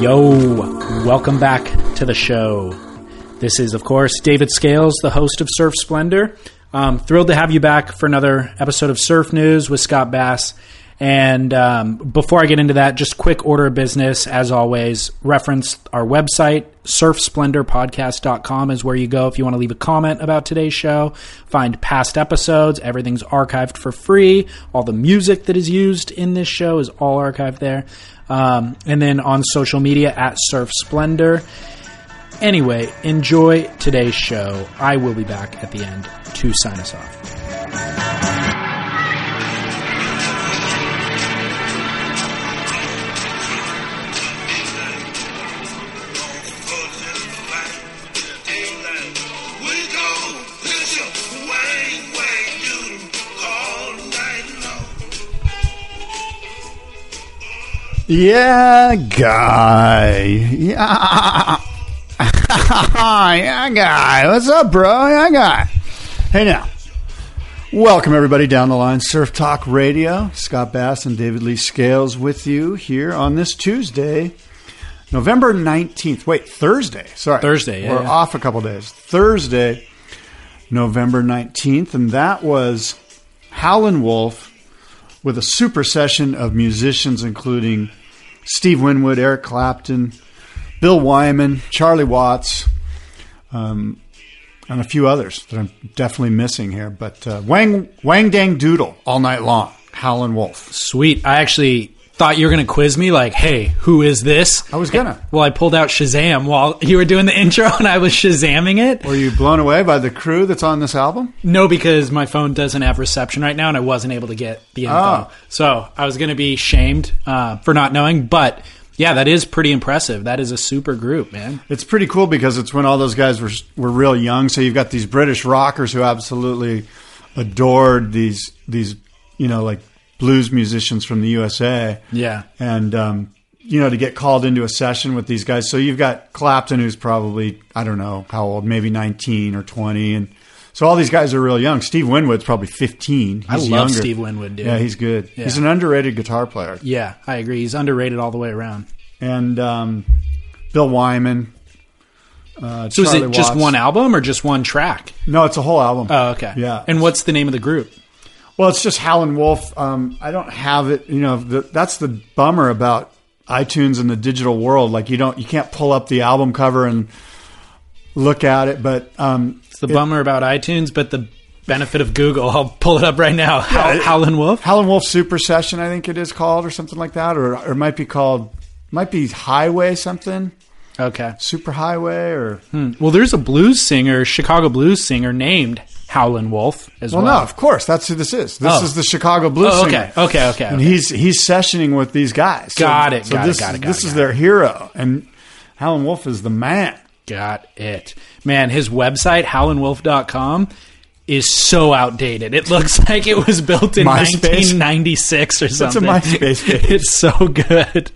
Yo, welcome back to the show. This is, of course, David Scales, the host of Surf Splendor. Um, thrilled to have you back for another episode of Surf News with Scott Bass. And um, before I get into that, just quick order of business. As always, reference our website, surfsplendorpodcast.com is where you go if you want to leave a comment about today's show. Find past episodes. Everything's archived for free. All the music that is used in this show is all archived there. Um, and then on social media at Surf Splendor. Anyway, enjoy today's show. I will be back at the end to sign us off. Yeah, guy. Yeah. yeah, guy. What's up, bro? Yeah, guy. Hey, now. Welcome, everybody, down the line. Surf Talk Radio. Scott Bass and David Lee Scales with you here on this Tuesday, November 19th. Wait, Thursday. Sorry. Thursday, yeah, We're yeah. off a couple days. Thursday, November 19th. And that was Howlin' Wolf with a super session of musicians, including Steve Winwood, Eric Clapton, Bill Wyman, Charlie Watts, um, and a few others that I'm definitely missing here. But uh, Wang Wang Dang Doodle all night long, Howlin' Wolf. Sweet. I actually thought you were going to quiz me, like, hey, who is this? I was gonna. Well, I pulled out Shazam while you were doing the intro and I was Shazamming it. Were you blown away by the crew that's on this album? No, because my phone doesn't have reception right now and I wasn't able to get the info. Oh. So I was going to be shamed uh, for not knowing. But yeah, that is pretty impressive. That is a super group, man. It's pretty cool because it's when all those guys were were real young. So you've got these British rockers who absolutely adored these these you know like blues musicians from the USA. Yeah. and um, you know to get called into a session with these guys. So you've got Clapton, who's probably I don't know how old, maybe nineteen or twenty, and so all these guys are real young. Steve Winwood's probably fifteen. I love younger. Steve Winwood, dude. Yeah, he's good. Yeah. He's an underrated guitar player, Yeah, I agree. He's underrated all the way around. and um, Bill Wyman. Uh, So Charlie is it just one album or just one track? No, it's a whole album. Oh, okay. Yeah. And what's the name of the group? Well, it's just Howlin' Wolf. Um, I don't have it. You know, the, that's the bummer about iTunes and the digital world. Like you don't, you can't pull up the album cover and look at it. But um, It's the bummer about iTunes, but the benefit of Google. I'll pull it up right now. Howl- Howlin' Wolf. Howlin' Wolf Super Session, I think it is called, or something like that, or, or it might be called, might be Highway something, Okay. Super Highway, or Well, there's a blues singer, Chicago blues singer named Howlin' Wolf as well, well. no, of course, that's who this is. This Oh. is the Chicago Blues Oh, singer. okay, okay, okay. and okay. he's he's sessioning with these guys. Got it, got it, this, got it, got this it, is got their hero, and Howlin' Wolf is the man. Got it. Man, his website, howlinwolf.com, is so outdated. It looks like it was built in MySpace? 1996 or something. It's a something. MySpace page. It's so good.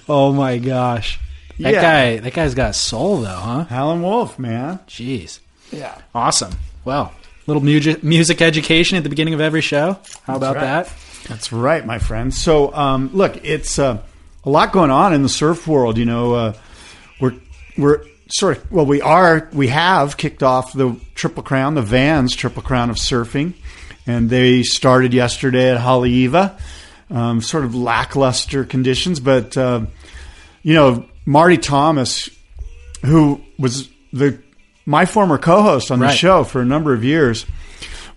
oh my gosh. That Yeah. guy that guy's got soul though, huh? Howlin' Wolf, man. Jeez. Yeah. Awesome. Well, little music music education at the beginning of every show. How about right. that? That's right, my friend. So, um, look, it's uh, a lot going on in the surf world. You know, uh, we're we're sort of well, we are we have kicked off the Triple Crown, the Vans Triple Crown of surfing, and they started yesterday at Haleiwa. Um, sort of lackluster conditions, but uh, you know Marty Thomas, who was the my former co-host on the Right. show for a number of years.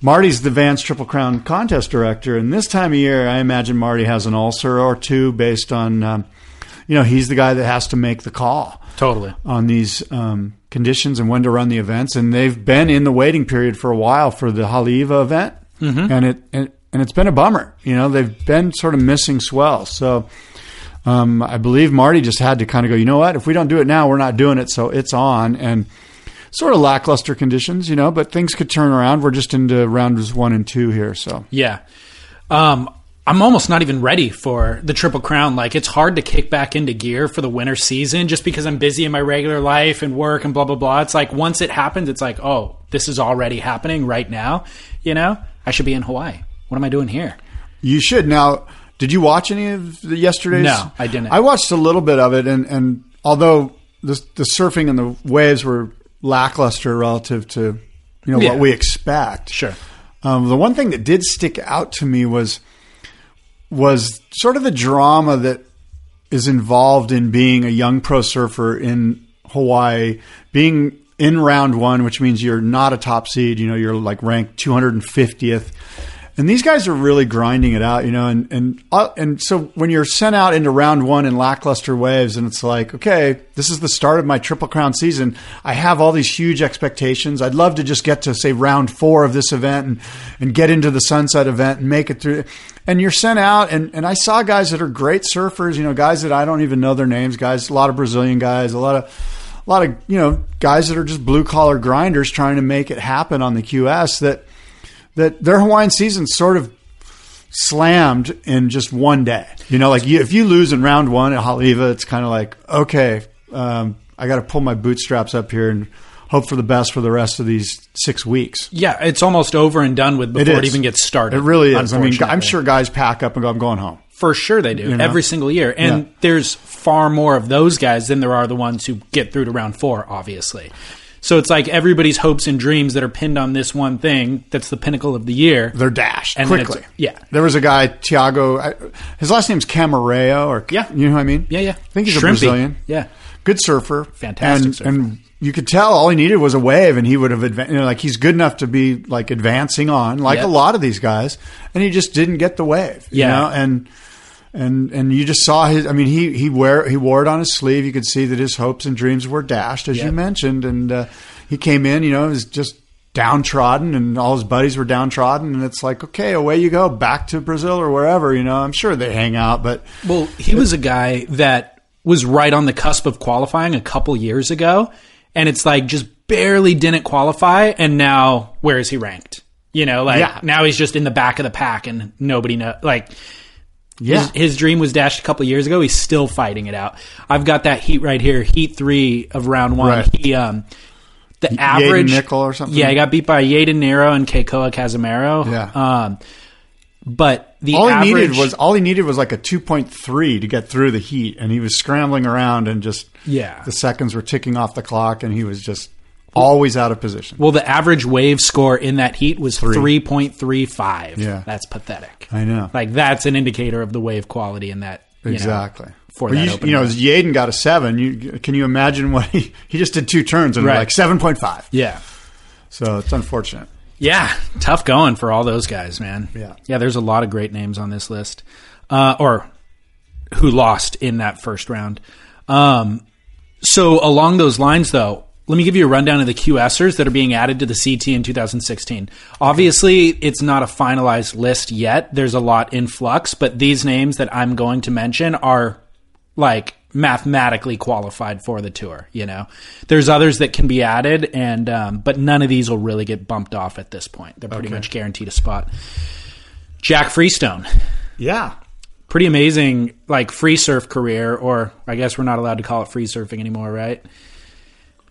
Marty's the Vans Triple Crown contest director, and this time of year, I imagine Marty has an ulcer or two based on, um, you know, he's the guy that has to make the call Totally. on these um, conditions and when to run the events. And they've been in the waiting period for a while for the Haleiwa event, and it and, and it's been a bummer. You know, they've been sort of missing swells. So um, I believe Marty just had to kind of go. You know what? If we don't do it now, we're not doing it. So it's on and. Sort of lackluster conditions, you know, but things could turn around. We're just into rounds one and two here, so Yeah. Um, I'm almost not even ready for the Triple Crown. Like, it's hard to kick back into gear for the winter season just because I'm busy in my regular life and work and blah, blah, blah. It's like once it happens, it's like, oh, this is already happening right now. You know, I should be in Hawaii. What am I doing here? You should now. Did you watch any of the yesterday's? No, I didn't. I watched a little bit of it, and and although the the surfing and the waves were lackluster relative to you know Yeah. what we expect. Sure. Um, the one thing that did stick out to me was was sort of the drama that is involved in being a young pro surfer in Hawaii, being in round one, which means you're not a top seed. You know, you're like ranked 250th. And these guys are really grinding it out, you know, and and uh, and so when you're sent out into round one in lackluster waves, and it's like, okay, this is the start of my triple crown season. I have all these huge expectations. I'd love to just get to say round four of this event and and get into the sunset event and make it through. And you're sent out, and and I saw guys that are great surfers, you know, guys that I don't even know their names, guys, a lot of Brazilian guys, a lot of a lot of you know guys that are just blue collar grinders trying to make it happen on the QS that that their Hawaiian season sort of slammed in just one day. You know, like you, if you lose in round one at Haleiwa, it's kind of like okay, um, I got to pull my bootstraps up here and hope for the best for the rest of these six weeks. Yeah, it's almost over and done with before it even gets started. It really is. I mean, I'm sure guys pack up and go, I'm going home. For sure they do. know? Every single year. And Yeah. there's far more of those guys than there are the ones who get through to round four, obviously. So it's like everybody's hopes and dreams that are pinned on this one thing that's the pinnacle of the year. They're dashed And quickly. yeah. There was a guy, Tiago. I, his last name's Camareo, or Yeah. you know what I mean? Yeah, yeah. I think he's a Brazilian. Yeah. good surfer, Fantastic and, surfer. and you could tell all he needed was a wave, and he would have advanced. You know, like he's good enough to be like advancing on, like Yep. a lot of these guys, and he just didn't get the wave. you Yeah. know? and and and you just saw his. I mean, he he wear he wore it on his sleeve. You could see that his hopes and dreams were dashed, as you mentioned, and uh, he came in. You know, it was just downtrodden, and all his buddies were downtrodden, and it's like, okay, away you go, back to Brazil or wherever. You know, I'm sure they hang out, but Well, he was a guy that was right on the cusp of qualifying a couple years ago, and it's like just barely didn't qualify, and now where is he ranked? You know, like Yeah. now he's just in the back of the pack, and nobody know. Like, yeah, his, his dream was dashed a couple years ago. He's still fighting it out. I've got that heat right here, heat three of round one. Right. He um. The Yaden average Nickel or something? Yeah, he got beat by Yaden Nero and Keikoa Casimiro. Yeah. Um, but the all he average needed was all he needed was like a 2.3 to get through the heat and he was scrambling around and just Yeah. the seconds were ticking off the clock and he was just always out of position Well, the average wave score in that heat was 3.35. Yeah. That's pathetic. i know Like, that's an indicator of the wave quality in that. you know, exactly for Well, that you, you know. Yaden got a 7 you can you imagine what he he just did two turns and Right. like 7.5 Yeah. so it's unfortunate Yeah. Tough going for all those guys, man. Yeah. Yeah, there's a lot of great names on this list. Uh, or who lost in that first round. Um, so along those lines, though, let me give you a rundown of the QSers that are being added to the CT in 2016. Obviously, it's not a finalized list yet. There's a lot in flux, but these names that I'm going to mention are like mathematically qualified for the tour. You know, there's others that can be added, and um, but none of these will really get bumped off at this point. They're pretty much guaranteed a spot. Jack Freestone yeah pretty amazing like free surf career or i guess we're not allowed to call it free surfing anymore right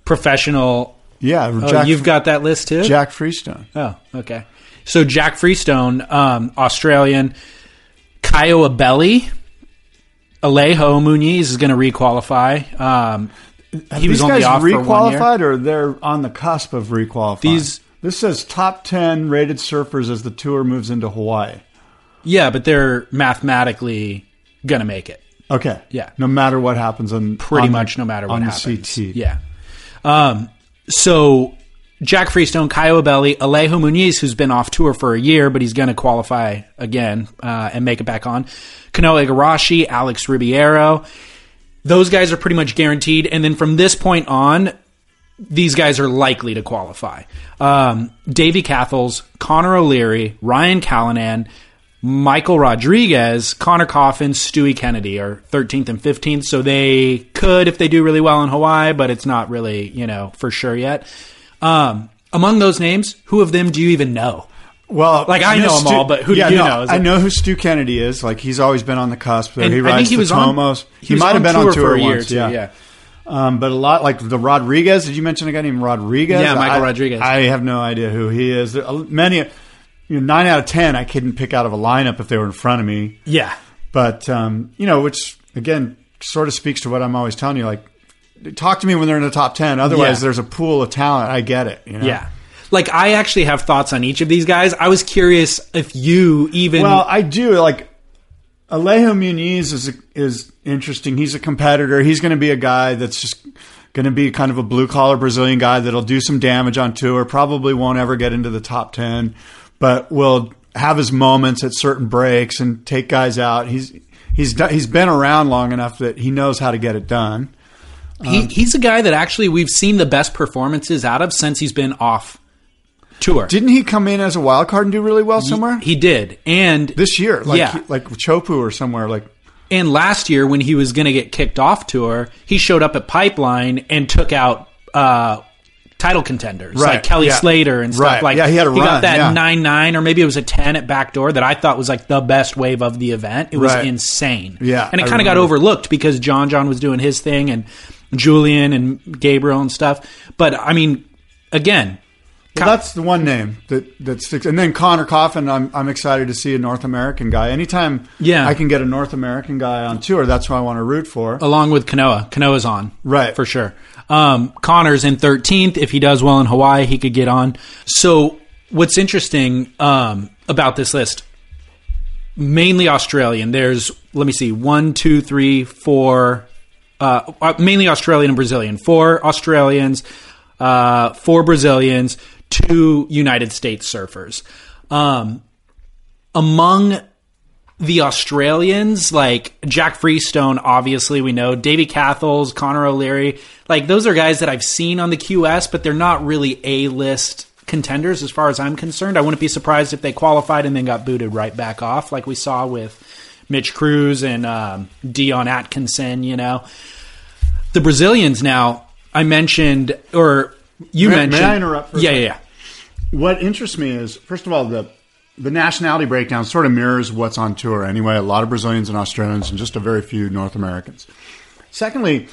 professional yeah oh, you've got that list too Jack Freestone oh okay so jack freestone um, australian Caio Ibelli Alejo Muniz is going to requalify. Um, Have he was these guys off for one year. requalified, or they're on the cusp of requalifying? These- this says top ten rated surfers as the tour moves into Hawaii. Yeah, but they're mathematically gonna make it. Okay, Yeah. No matter what happens on pretty on the- much no matter what on happens. the CT. Yeah. Um, so Jack Freestone, Caio Ibelli, Alejo Muniz, who's been off tour for a year, but he's going to qualify again uh, and make it back on. Kanoa Igarashi, Alex Ribeiro. Those guys are pretty much guaranteed. And then from this point on, these guys are likely to qualify. Um, Davey Cathles, Connor O'Leary, Ryan Callinan, Michael Rodrigues, Connor Coffin, Stewie Kennedy are 13th and 15th. So they could if they do really well in Hawaii, but it's not really, you know, for sure yet. Um, among those names, who of them do you even know? Well, Like, I know them all, but who do you no, know? I know who Stu Kennedy is. Like he's always been on the cusp. There. He I rides think he was on- he He, might have been on tour for a year once. too, yeah. yeah. Um, but a lot like the Rodrigues. Did you mention a guy named Rodrigues? Yeah, Michael I- Rodrigues. I have no idea who he is. There Many, you know, nine out of ten, I couldn't pick out of a lineup if they were in front of me. Yeah. But um, you know, which again sort of speaks to what I'm always telling you. Like, talk to me when they're in the top ten. Otherwise, Yeah. there's a pool of talent. I get it. You know? Yeah. Like, I actually have thoughts on each of these guys. I was curious if you even. Well, I do like Alejo Muniz is is interesting. He's a competitor. He's going to be a guy that's just going to be kind of a blue collar Brazilian guy that'll do some damage on tour. Probably won't ever get into the top ten, but will have his moments at certain breaks and take guys out. He's he's he's been around long enough that he knows how to get it done. He, he's a guy that actually we've seen the best performances out of since he's been off tour. Didn't he come in as a wild card and do really well somewhere He did, and this year? Like yeah, like Chopu or somewhere like. and last year when he was going to get kicked off tour, he showed up at Pipeline and took out uh, title contenders Right, like Kelly yeah. Slater and stuff. Right, Like yeah, he had a got run, that yeah. nine nine or maybe it was a ten at backdoor that I thought was like the best wave of the event. It was Right. insane. Yeah, and it kind of got overlooked because John John was doing his thing and Julian and Gabriel and stuff. But I mean, again. Well, that's the one name that that sticks. And then Connor Coffin, I'm I'm excited to see a North American guy. Anytime Yeah. I can get a North American guy on tour, that's who I want to root for. along with Kanoa. Kanoa's on. Right. For sure. Um, Connor's in 13th. If he does well in Hawaii, he could get on. So, what's interesting um, about this list, mainly Australian, there's, let me see, one, two, three, four, uh, uh, mainly Australian and Brazilian. Four Australians, uh, four Brazilians, two United States surfers. Um, among the Australians, like Jack Freestone, obviously we know, Davey Cathles, Connor O'Leary, like those are guys that I've seen on the QS, but they're not really A list contenders as far as I'm concerned. I wouldn't be surprised if they qualified and then got booted right back off, like we saw with Mitch Crews and um, Dion Atkinson, you know. The Brazilians now, I mentioned, or you May- may mentioned. I interrupt for a yeah, yeah, yeah. What interests me is, first of all, the the nationality breakdown sort of mirrors what's on tour anyway. A lot of Brazilians and Australians, and just a very few North Americans. Secondly,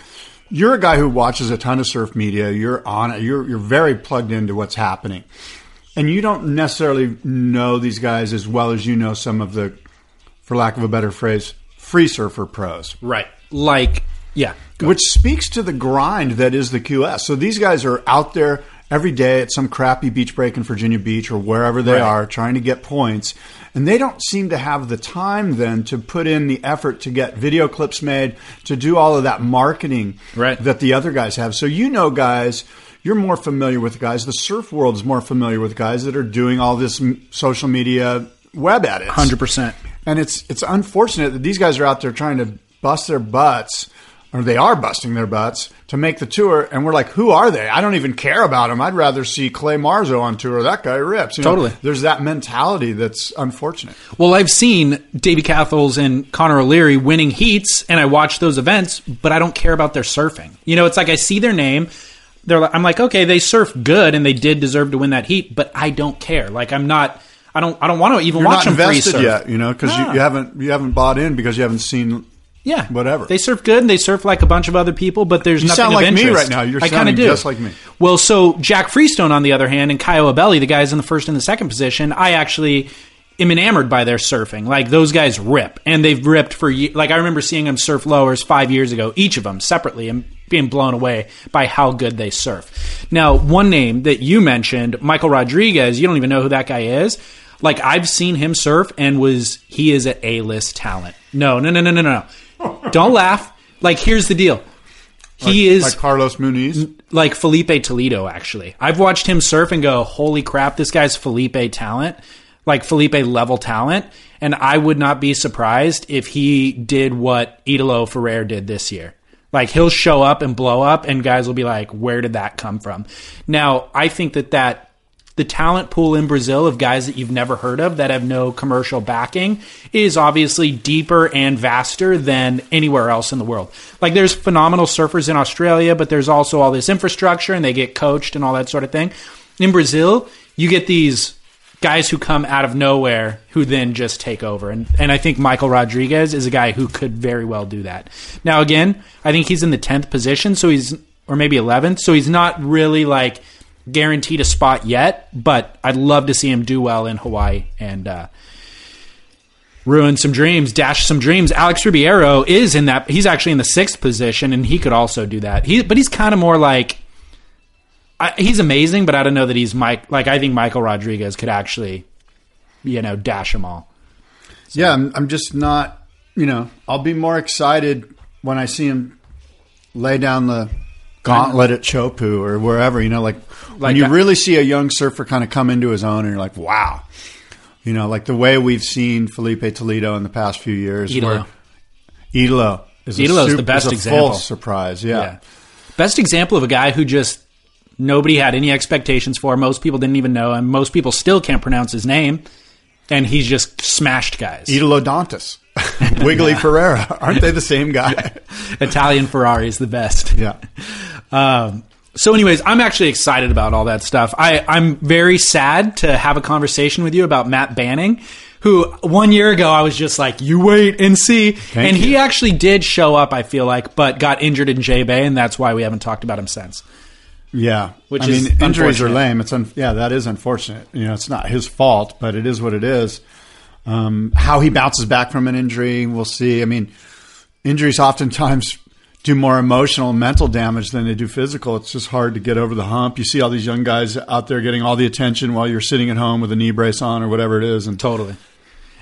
you're a guy who watches a ton of surf media. You're on it. You're you're very plugged into what's happening, and you don't necessarily know these guys as well as you know some of the, for lack of a better phrase, free surfer pros. Right. Like, yeah. which speaks to the grind that is the QS. So these guys are out there every day at some crappy beach break in Virginia Beach or wherever they Right. are trying to get points. And they don't seem to have the time then to put in the effort to get video clips made, to do all of that marketing Right. that the other guys have. So you know guys, you're more familiar with guys. The surf world is more familiar with guys that are doing all this social media web edits. 100%. And it's it's unfortunate that these guys are out there trying to bust their butts, or they are busting their butts to make the tour. And we're like, who are they? I don't even care about them. I'd rather see Clay Marzo on tour. That guy rips. You know, Totally. there's that mentality that's unfortunate. Well, I've seen Davey Cathles and Connor O'Leary winning heats, and I watch those events, but I don't care about their surfing. You know, it's like I see their name. They're like, I'm like, okay, they surf good, and they did deserve to win that heat, but I don't care. Like, I'm not. I don't. I don't want to even You're watch not them free invested surf yet, you know, because No. you, you haven't you haven't bought in because you haven't seen. Yeah, whatever. They surf good, and they surf like a bunch of other people, but there's You nothing sound like me right now. You're I sounding do. just like me. Well, so Jack Freestone, on the other hand, and Caio Ibelli, the guys in the first and the second position, I actually am enamored by their surfing. Like those guys rip, and they've ripped for like I remember seeing them surf lowers five years ago, each of them separately, and being blown away by how good they surf. Now, one name that you mentioned, Michael Rodrigues, you don't even know who that guy is. Like I've seen him surf, and was he is an A list talent? No, no, no, no, no, no. Don't laugh. Like here's the deal. He is like Carlos Muniz. like Filipe Toledo, actually. I've watched him surf and go, holy crap, this guy's Filipe talent, like Filipe level talent. And I would not be surprised if he did what Italo Ferrer did this year. Like he'll show up and blow up, and guys will be like, where did that come from? Now, I think that that the talent pool in Brazil of guys that you've never heard of that have no commercial backing is obviously deeper and vaster than anywhere else in the world. Like there's phenomenal surfers in Australia, but there's also all this infrastructure and they get coached and all that sort of thing. In Brazil, you get these guys who come out of nowhere who then just take over. And and I think Michael Rodrigues is a guy who could very well do that. Now again, I think he's in the 10th position, so he's or maybe 11th, so he's not really like guaranteed a spot yet, but I'd love to see him do well in Hawaii and uh, ruin some dreams, dash some dreams. Alex Ribeiro is in that. He's actually in the sixth position, and he could also do that. He, but he's kind of more like I, he's amazing, but I don't know that he's Mike. Like I think Michael Rodrigues could actually, you know, dash them all. Yeah, I'm, I'm just not. You know, I'll be more excited when I see him lay down the gauntlet at Chopu or wherever. You know, like, when you really see a young surfer kind of come into his own, and you're like, wow. You know, like the way we've seen Filipe Toledo in the past few years. Italo. where Italo is Italo's the best is example. Surprise, yeah. Yeah. Best example of a guy who just nobody had any expectations for. Most people didn't even know him. Most people still can't pronounce his name, and he's just smashed guys. Idolo Dantas, Wiggly Ferreira, aren't they the same guy? Italian Ferrari is the best. yeah. Um, so, anyways, I'm actually excited about all that stuff. I, I'm very sad to have a conversation with you about Matt Banting, who one year ago I was just like, "You wait and see," and he actually did show up. I feel like, but got injured in J Bay, and that's why we haven't talked about him since. Yeah, Which I is mean, injuries are lame. It's un- yeah, that is unfortunate. You know, it's not his fault, but it is what it is. Um, how he bounces back from an injury, we'll see. I mean, injuries oftentimes do more emotional and mental damage than they do physical. It's just hard to get over the hump. You see all these young guys out there getting all the attention while you're sitting at home with a knee brace on or whatever it is, and Totally.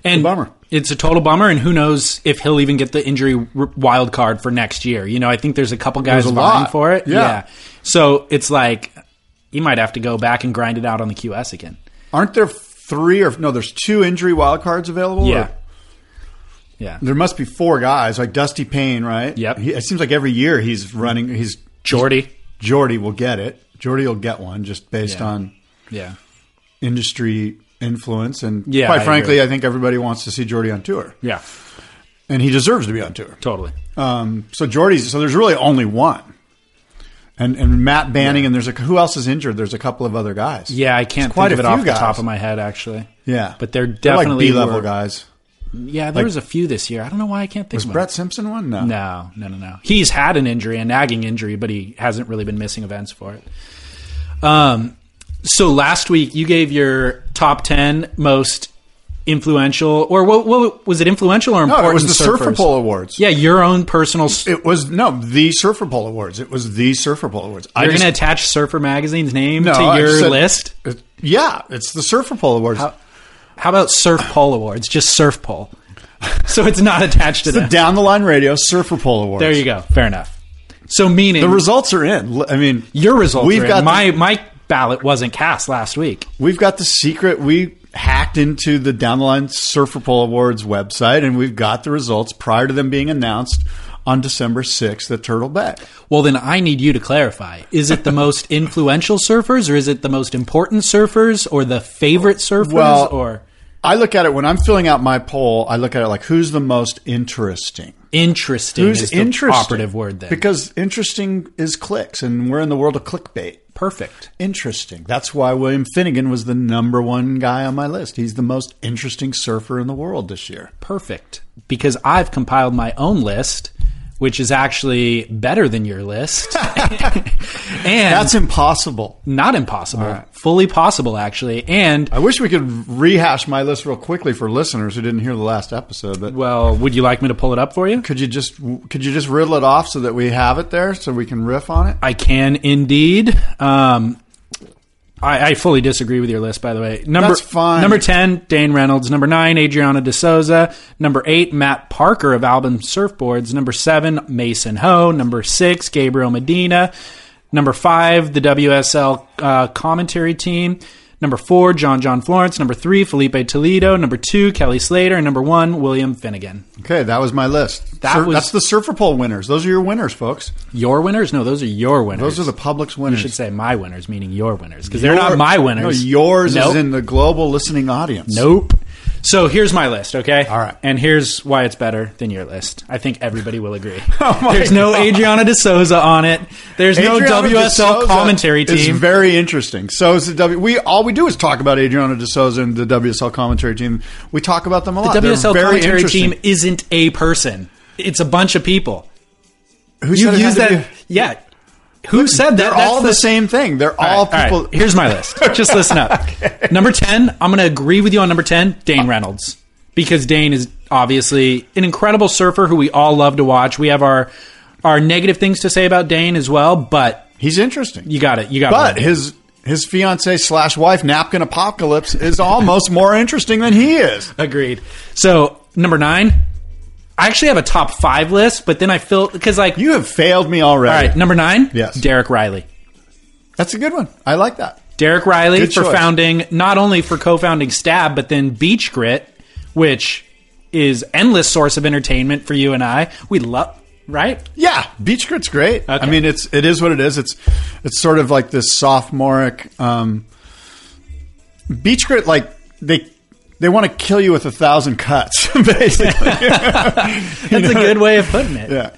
And a bummer. It's a total bummer, and who knows if he'll even get the injury wild card for next year. You know, I think there's a couple guys vying for it. Yeah. So it's like you might have to go back and grind it out on the QS again. aren't there three or no? There's two injury wild cards available. Yeah. or- Yeah. There must be four guys like Dusty Payne, right? Yep. He, it seems like every year he's running. He's Jordy. Jordy will get it. Jordy will get one just based Yeah. on Yeah. industry influence. And Yeah, quite I frankly, agree. I think everybody wants to see Jordy on tour, Yeah. and he deserves to be on tour. Totally. Um, so Jordy's. So there's really only one, and and Matt Banting, and there's a who else is injured? There's a couple of other guys. Yeah, I can't There's quite think of it off guys. the top of my head, actually. yeah, But they're They're like definitely B level guys. Yeah, there Like- was a few this year. I don't know why I can't think Was. Brett Simpson one? No. No, no, no, no. He's had an injury, a nagging injury, but he hasn't really been missing events for it. Um, so last week you gave your top ten most influential, or what, what was it? Influential or important? No, it was the Surfer? Poll Awards. Yeah, your own personal. It was no the Surfer Poll Awards. It was the Surfer Poll Awards. You're going to attach Surfer Magazine's name No, to your said- list. it- yeah, it's the Surfer Poll Awards. How, how about Surf Poll Awards? Just Surf Poll. So it's not attached to the. Down the Line Radio Surfer Poll Awards. There you go. Fair enough. So meaning The results are in. I mean, your results. We've are in. got my my ballot wasn't cast last week. we've got the secret. We hacked into the Down the Line Surfer Poll Awards website, and we've got the results prior to them being announced on December sixth at Turtle Bay. Well, then I need you to clarify. Is it the most influential surfers, or is it the most important surfers, or the favorite surfers, Well, or I look at it when I'm filling out my poll. I look at it like who's the most interesting. interesting? Who's is the interesting? operative word then? Because interesting is clicks, and we're in the world of clickbait. Perfect. Interesting. That's why William Finnegan was the number one guy on my list. He's the most interesting surfer in the world this year. Perfect. Because I've compiled my own list, which is actually better than your list. and That's impossible. not impossible. Right. Fully possible, actually. And, I wish we could rehash my list real quickly for listeners who didn't hear the last episode. But well, would you like me to pull it up for you? could you just could you just riddle it off so that we have it there so we can riff on it? I can indeed. Um, I, I fully disagree with your list, by the way. Number That's fine. Number ten, Dane Reynolds. Number nine, Adriano De Souza. Number eight, Matt Parker of Album Surfboards. Number seven, Mason Ho. Number six, Gabriel Medina. Number five, the WSL uh, commentary team. Number four, John John Florence. Number three, Filipe Toledo. Number two, Kelly Slater. And number one, William Finnegan. Okay, that was my list. That Sur- was- that's the Surfer Poll winners. Those are your winners, folks. Your winners? No, those are your winners. Those are the public's winners. You should say my winners, meaning your winners, because they're Your- not my winners. No, yours Nope. is in the global listening audience. Nope. So here's my list, okay? All right. And here's why it's better than your list. I think everybody will agree. Oh my There's no God. Adriano De Souza on it. There's Adriano no WSL commentary team. very interesting. So is the W. We all we do is talk about Adriano De Souza and the WSL commentary team. We talk about them a lot. the WSL commentary team isn't a person. It's a bunch of people. Who You use that. be- Yeah. Who said that? They're all the, same thing. They're all, All right, people. all right. Here's my list. Just listen up. Number 10, I'm going to agree with you on number 10, Dane Reynolds. Because Dane is obviously an incredible surfer who we all love to watch. We have our our negative things to say about Dane as well, but He's interesting. you got it. You got but it. his his fiance slash wife napkin apocalypse is almost more interesting than he is. Agreed. So, number 9, I actually have a top 5 list, but then I feel cuz like You have failed me already. right, number 9, Yes. Derek Rielly. That's a good one. I like that. Derek Rielly Good for choice. founding not only for co-founding Stab, but then Beach Grit, which is endless source of entertainment for you and I. We love right. Yeah, Beach Grit's great. I mean, it's it is what it is. It's it's sort of like this sophomoric um, Beach Grit. Like they they want to kill you with a thousand cuts, basically. That's a good way of putting it. yeah.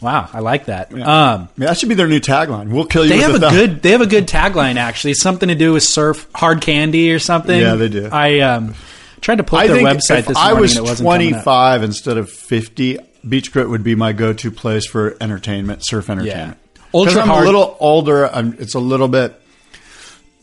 Wow, I like that. Um, Yeah, that should be their new tagline. We'll kill you. they with have a good they have a good tagline actually. Something to do with surf hard candy or something. Yeah, they do. I um, tried to pull up their website this I morning was and it wasn't coming up. 25 instead of 50, Beach Grit would be my go-to place for entertainment, surf entertainment. Ultra Because I'm hard- a little older. I'm, it's a little bit,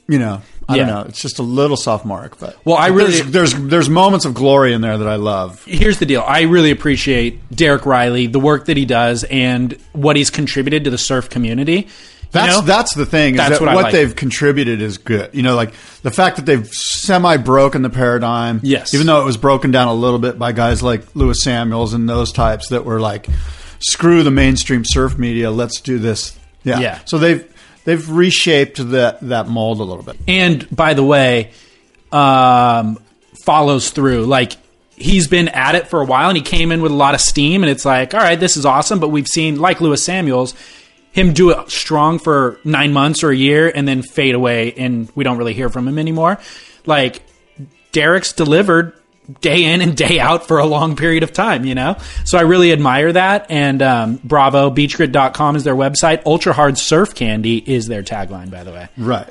you know, I don't know. It's just a little sophomoric, but Well, I really- there's, there's there's moments of glory in there that I love. here's the deal. I really appreciate Derek Rielly, the work that he does, and what he's contributed to the surf community. You That's know? that's the thing. Is That's that what what like. they've contributed is good. You know, like the fact that they've semi broken the paradigm. Yes. Even though it was broken down a little bit by guys like Lewis Samuels and those types that were like, screw the mainstream surf media, let's do this. Yeah. Yeah. So they've they've reshaped that that mold a little bit. and by the way, um, follows through. Like he's been at it for a while, and he came in with a lot of steam, and it's like, all right, this is awesome. But we've seen, like Lewis Samuels, him do it strong for nine months or a year, and then fade away, and we don't really hear from him anymore. Like Derek's delivered day in and day out for a long period of time, you know? So I really admire that. And um, bravo, beachgrit.com is their website. Ultra Hard Surf Candy is their tagline, by the way. Right.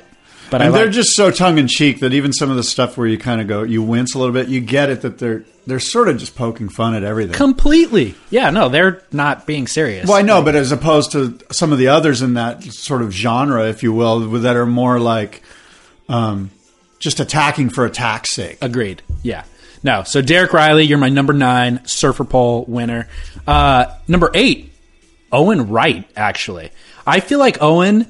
But and they're like- just so tongue in cheek that even some of the stuff where you kind of go, you wince a little bit, you get it that they're they're sort of just poking fun at everything. Completely. Yeah, no, they're not being serious. Well, I know, but as opposed to some of the others in that sort of genre, if you will, that are more like um, just attacking for attack's sake. Agreed. Yeah. No. So Derek Rielly, you're my number nine surfer poll winner. Uh, number eight, Owen Wright. Actually, I feel like Owen.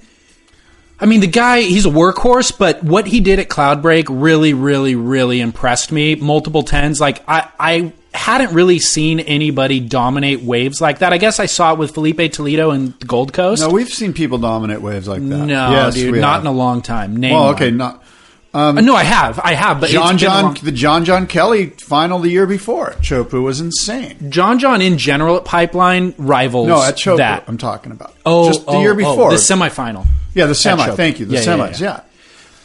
I mean, the guy, he's a workhorse, but what he did at Cloudbreak really, really, really impressed me. Multiple tens. Like, I, I hadn't really seen anybody dominate waves like that. I guess I saw it with Filipe Toledo and the Gold Coast. No, we've seen people dominate waves like that. No, yes, dude, not have. in a long time. Name Well, one. okay, not Uh, no, I have, I have, but John it's been a John long- the John John Kelly final the year before. Chopu was insane. John John in general at Pipeline rivals No, at Chopu that. I'm talking about. Oh, just the oh, year oh, before. the semifinal. yeah, the semi. Thank you. The Yeah, yeah, semis. yeah. Yeah,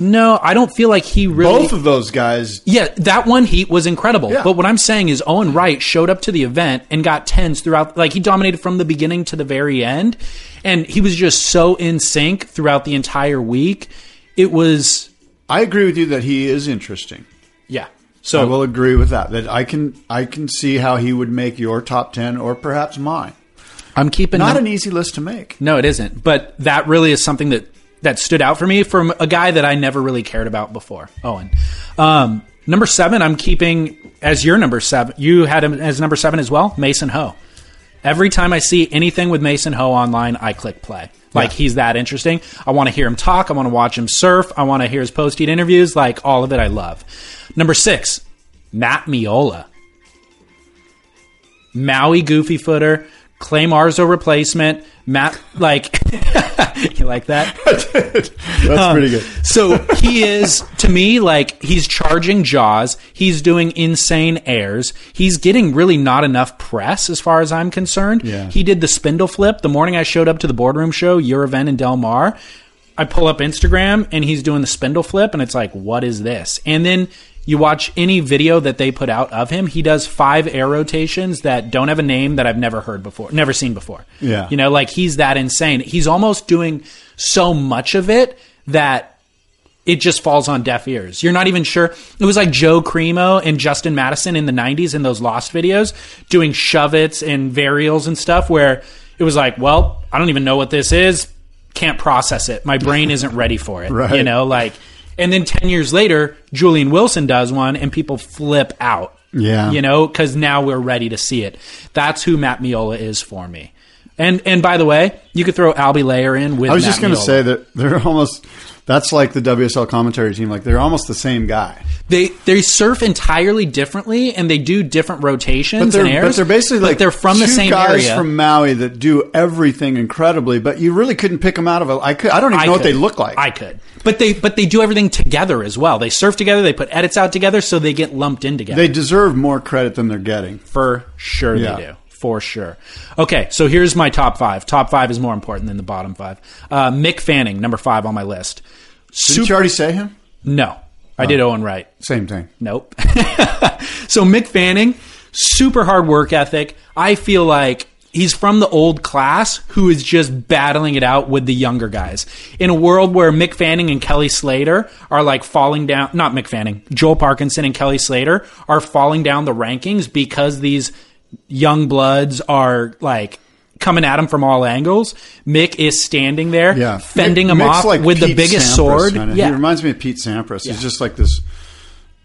No, I don't feel like he really. both of those guys. yeah, that one heat was incredible. Yeah. But what I'm saying is Owen Wright showed up to the event and got tens throughout. Like he dominated from the beginning to the very end, and he was just so in sync throughout the entire week. It was I agree with you that he is interesting. yeah. So I will agree with that. That I can I can see how he would make your top ten or perhaps mine. I'm keeping Not num- an easy list to make. No, it isn't. But that really is something that that stood out for me from a guy that I never really cared about before, Owen. Um, number seven, I'm keeping as your number seven. You had him as number seven as well, Mason Ho. Every time I see anything with Mason Ho online, I click play. Like Yeah. he's that interesting. I want to hear him talk. I want to watch him surf. I want to hear his post eat interviews. Like all of it, I love. Number six, Matt Meola. Maui goofy footer, Clay Marzo replacement, Matt like you like that? That's um, pretty good. So he is to me like he's charging jaws, he's doing insane airs, he's getting really not enough press as far as I'm concerned. Yeah. He did the spindle flip the morning I showed up to the boardroom show, your event in Del Mar. I pull up Instagram and he's doing the spindle flip and it's like, what is this? And then you watch any video that they put out of him, he does five air rotations that don't have a name that I've never heard before, never seen before. Yeah. You know, like he's that insane. He's almost doing so much of it that it just falls on deaf ears. You're not even sure. It was like Joe Cremo and Justin Madison in the 90s in those Lost videos doing shove its and varials and stuff where it was like, well, I don't even know what this is. Can't process it. My brain isn't ready for it. Right. You know, like, and then 10 years later, Julian Wilson does one and people flip out. Yeah. You know, because now we're ready to see it. That's who Matt Meola is for me. And and by the way, you could throw Albie Layer in with. I was Matt just going to say that they're almost. That's like the WSL commentary team. Like they're almost the same guy. they they surf entirely differently and they do different rotations But they're, and airs. but they're basically like they're from the same guys area. from Maui that do everything incredibly. But you really couldn't pick them out of a. I could. I don't even I know what they look like. I could, but they but they do everything together as well. They surf together. They put edits out together, so they get lumped in together. they deserve more credit than they're getting. for sure Yeah. they do. For sure. Okay, so here's my top five. Top five is more important than the bottom five. Uh, Mick Fanning, number five on my list. Didn't you already say him? No, I did Owen Wright. Same thing. Nope. so Mick Fanning, super hard work ethic. I feel like he's from the old class who is just battling it out with the younger guys. In a world where Mick Fanning and Kelly Slater are like falling down, not Mick Fanning, Joel Parkinson and Kelly Slater are falling down the rankings because these young bloods are like coming at him from all angles. Mick is standing there, Yeah, fending him off like with the biggest Sampras, sword. kinda. Yeah. he reminds me of Pete Sampras. Yeah. He's just like this.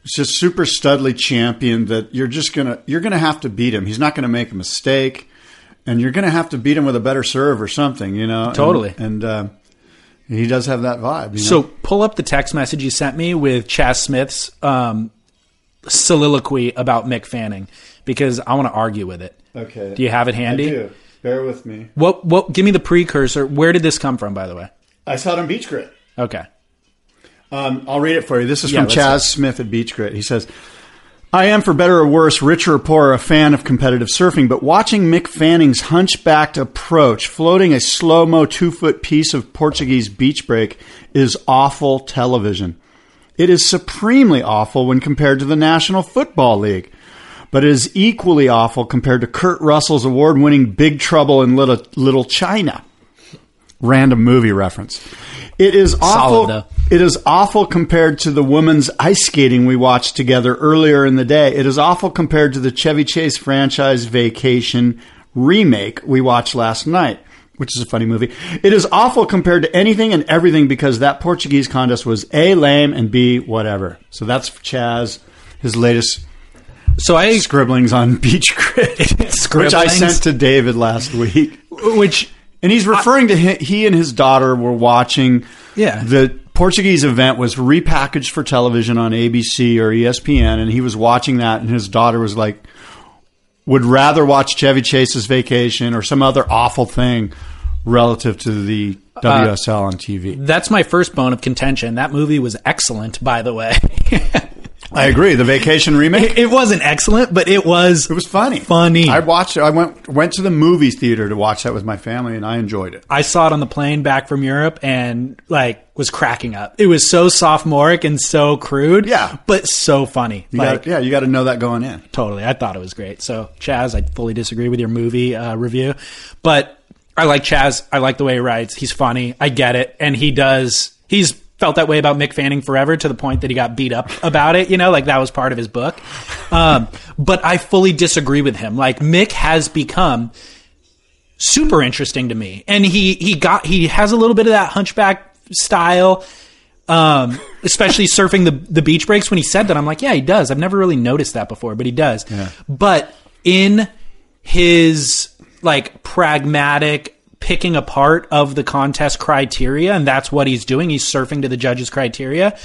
It's just super studly champion that you're just gonna you're gonna have to beat him. He's not gonna make a mistake, and you're gonna have to beat him with a better serve or something. You know, Totally. And, uh, he does have that vibe. You know? So pull up the text message you sent me with Chas Smith's um, soliloquy about Mick Fanning because I want to argue with it. okay, Do you have it handy? I do. Bear with me. What? What? Give me the precursor. Where did this come from, by the way? I saw it on Beach Grit. Okay. Um, I'll read it for you. This is Yeah, from Chas Smith at Beach Grit. He says, I am, for better or worse, richer or poorer, a fan of competitive surfing, but watching Mick Fanning's hunchbacked approach, floating a slow mo two foot piece of Portuguese beach break, is awful television. It is supremely awful when compared to the National Football League, but it is equally awful compared to Kurt Russell's award winning Big Trouble in Little, Little China. Random movie reference. It is awful. though. It is awful compared to the women's ice skating we watched together earlier in the day. It is awful compared to the Chevy Chase franchise vacation remake we watched last night, which is a funny movie. It is awful compared to anything and everything because that Portuguese contest was A, lame, and B, whatever. So that's Chas, his latest So I scribblings on Beach Grit, which I sent to David last week. which And he's referring to he, he and his daughter were watching. Yeah. The Portuguese event was repackaged for television on ABC or ESPN, and he was watching that, and his daughter was like, would rather watch Chevy Chase's Vacation or some other awful thing relative to the uh, WSL on TV. that's my first bone of contention. That movie was excellent, by the way. I agree. The Vacation remake. it, it wasn't excellent, but it was. It was funny. Funny. I watched it. I went went to the movie theater to watch that with my family, and I enjoyed it. I saw it on the plane back from Europe and like was cracking up. It was so sophomoric and so crude, Yeah. but so funny. You like got, yeah, you got to know that going in. totally, I thought it was great. So Chas, I fully disagree with your movie uh, review, but I like Chas. I like the way he writes. He's funny. I get it, and he does. He's felt that way about Mick Fanning forever to the point that he got beat up about it. You know, like that was part of his book. Um, but I fully disagree with him. Like Mick has become super interesting to me. And he he got he has a little bit of that hunchback style. Um, especially surfing the the beach breaks. When he said that, I'm like, yeah, he does. I've never really noticed that before, but he does. But in his like pragmatic picking apart of the contest criteria, and that's what he's doing. He's surfing to the judges' criteria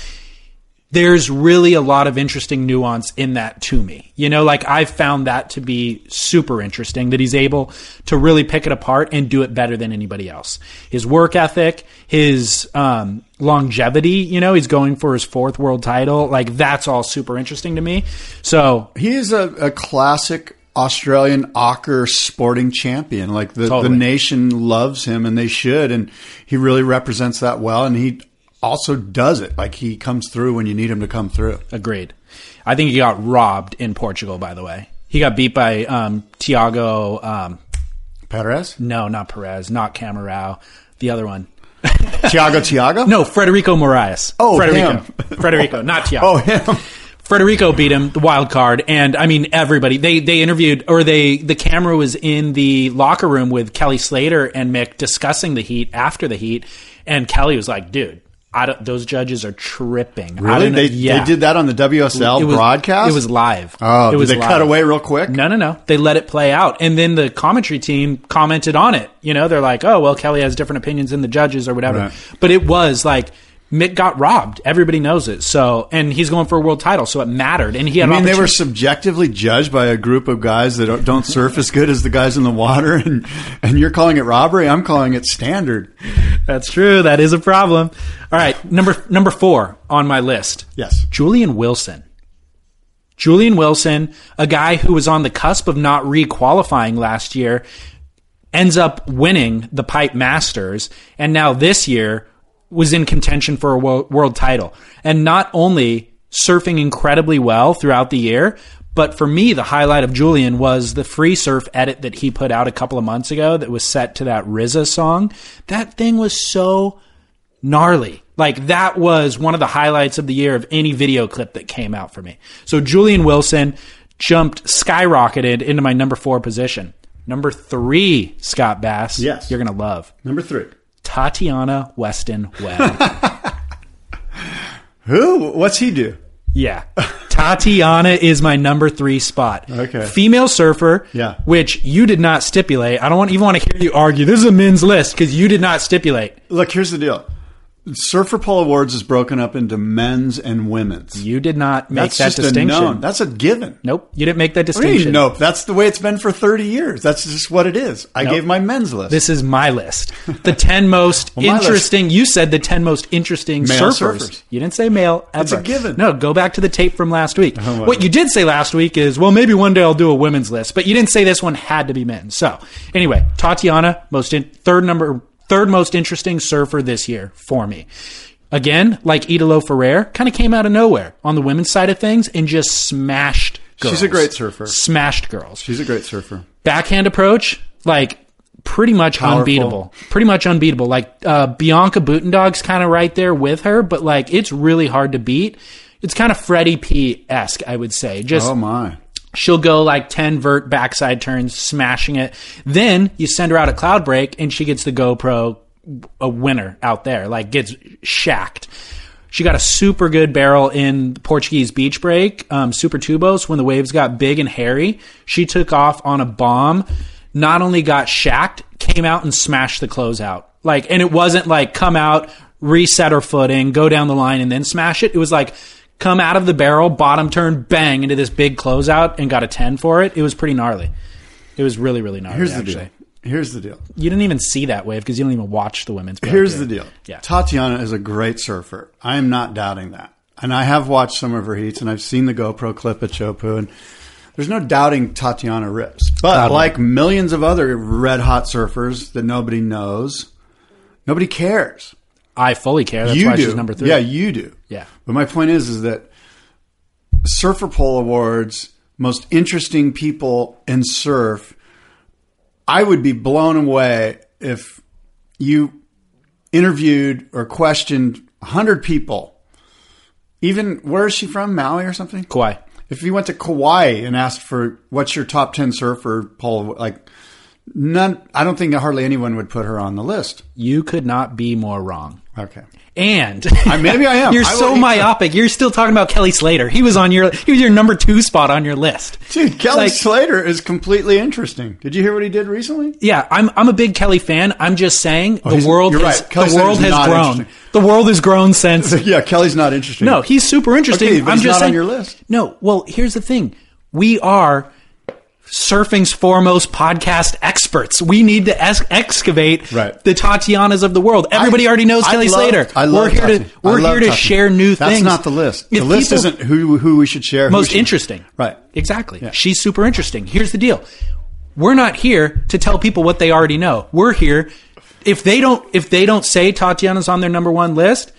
there's really a lot of interesting nuance in that to me. You know, like I've found that to be super interesting that he's able to really pick it apart and do it better than anybody else. His work ethic, his um, longevity, you know, he's going for his fourth world title. Like that's all super interesting to me. So He is a, a classic Australian ochre sporting champion. Like the, Totally. the nation loves him and they should. And he really represents that well. And he also does it. Like he comes through when you need him to come through. agreed. I think he got robbed in Portugal, by the way. He got beat by um, Tiago. Um, Perez? no, not Perez, not Camarao. The other one. Tiago Tiago? No, Frederico Moraes. Oh, Frederico. him. Frederico, not Tiago. Oh, him. Frederico beat him, the wild card, and I mean everybody. They they interviewed or they the camera was in the locker room with Kelly Slater and Mick discussing the heat after the heat, and Kelly was like, "Dude, I don't, those judges are tripping." Really? They, yeah. they did that on the WSL It was- broadcast? It was live. Oh, it did was they cut away real quick? No, no, no. They let it play out. And then the commentary team commented on it. You know, they're like, oh, well, Kelly has different opinions than the judges or whatever. Right. But it was like, Mick got robbed. Everybody knows it. So, and he's going for a world title. So it mattered. And he I had an mean, they were subjectively judged by a group of guys that don't, don't surf as good as the guys in the water, and and you're calling it robbery. I'm calling it standard. That's true. That is a problem. All right. Number, number four on my list. Yes. Julian Wilson. Julian Wilson, a guy who was on the cusp of not re-qualifying last year, ends up winning the Pipe Masters, and now this year was in contention for a world title. And not only surfing incredibly well throughout the year, but for me, the highlight of Julian was the free surf edit that he put out a couple of months ago that was set to that RZA song. That thing was so gnarly. Like that was one of the highlights of the year of any video clip that came out for me. So Julian Wilson jumped, skyrocketed into my number four position. Number three, Scott Bass. Yes. You're going to love Number three. Tatiana Weston Webb. Who? What's he do? yeah. Tatiana is my number three spot. Okay. Female surfer. Yeah. Which you did not stipulate. I don't want, even want to hear you argue. This is a men's list because you did not stipulate. Look, here's the deal. Surfer Poll Awards is broken up into men's and women's. You did not make That's that distinction. a known. That's a given. Nope. You didn't make that distinction. Nope. That's the way it's been for 30 years. That's just what it is. I Nope. gave my men's list. This is my list. The 10 most Well, interesting. You said the 10 most interesting surfers. surfers. You didn't say male ever. It's a given. No, go back to the tape from last week. Oh, well. what you did say last week is, well, maybe one day I'll do a women's list, but you didn't say this one had to be men. So, anyway, Tatiana, most in, third number, third most interesting surfer this year for me. Again, like Italo Ferreira, kind of came out of nowhere on the women's side of things and just smashed girls. She's a great surfer. Smashed girls She's a great surfer. backhand approach, like pretty much Powerful. unbeatable. Pretty much unbeatable. Like uh, Bianca Buitendag's kind of right there with her, but like it's really hard to beat. It's kind of Freddie P esque, I would say. Just Oh, my. She'll go like 10 vert backside turns, smashing it. Then you send her out a Cloud Break and she gets the GoPro a winner out there, like gets shacked. She got a super good barrel in Portuguese beach break, um, Super Tubos, when the waves got big and hairy. She took off on a bomb, not only got shacked, came out and smashed the closeout. Like, and it wasn't like come out, reset her footing, go down the line and then smash it. It was like come out of the barrel, bottom turn, bang into this big closeout and got a 10 for it. It was pretty gnarly. It was really, really gnarly. Here's the actually. deal. Here's the deal. You didn't even see that wave because you don't even watch the women's. Here's the deal. Yeah. Tatiana is a great surfer. I am not doubting that. And I have watched some of her heats and I've seen the GoPro clip at Chopu and there's no doubting Tatiana rips. But like millions of other red hot surfers that nobody knows, nobody cares. I fully care. That's you why do. she's number three. Yeah, you do. Yeah. But my point is, is that Surfer Poll Awards, most interesting people in surf, I would be blown away if you interviewed or questioned 100 people. Even, where is she from? Maui or something? Kauai. If you went to Kauai and asked for what's your top 10 surfer poll, like, None. I don't think hardly anyone would put her on the list. You could not be more wrong. Okay. And maybe I am. You're I so myopic. You're still talking about Kelly Slater. He was on your he was your number two spot on your list. Dude, Kelly Like- Slater is completely interesting. Did you hear what he did recently? Yeah, I'm I'm a big Kelly fan. I'm just saying Oh, the world has right. The world has grown. The world has grown since yeah, Kelly's not interesting. No, he's super interesting. Okay, I'm just not on your list. No, well, here's the thing: we are surfing's foremost podcast experts. We need to excavate Right. the Tatianas of the world. Everybody I- already knows I Kelly Slater. I love we're here Tati- to we're here to Tati. share new That's things. That's not the list. The If list people- isn't who who we should share. most should- interesting. Right. Exactly. Yeah. She's super interesting. Here's the deal. We're not here to tell people what they already know. We're here if they don't if they don't say Tatiana's on their number 1 list,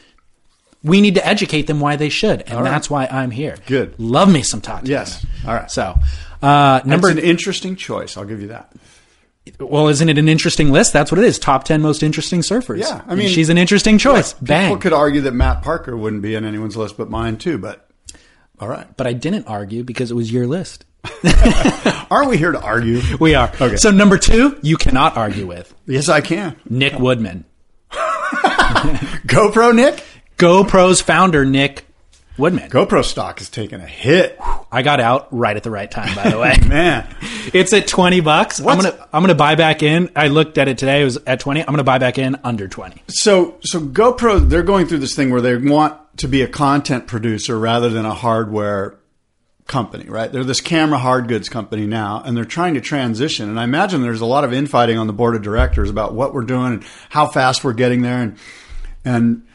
we need to educate them why they should. And that's why I'm here. Good. Love me some Tatiana. Yes. All right. So, uh, number Number an interesting choice. I'll give you that. well, isn't it an interesting list? That's what it is. Top 10 most interesting surfers. Yeah, I And mean- she's an interesting choice. People Bang. could argue that Matt Parker wouldn't be on anyone's list, but mine too. But all right, but I didn't argue because it was your list. aren't we here to argue? We are. Okay. So number 2, you cannot argue with Yes, I can. Nick Woodman. GoPro Nick. GoPro's founder, Nick Woodman. GoPro stock has taken a hit. I got out right at the right time, by the way. Man, it's at 20 bucks. I'm going to I'm to buy back in. I looked at it today. It was at 20. I'm going to buy back in under 20. so so GoPro they're going through this thing where they want to be a content producer rather than a hardware company, right? They're this camera hard goods company now, and they're trying to transition. And I imagine there's a lot of infighting on the board of directors about what we're doing and how fast we're getting there. And and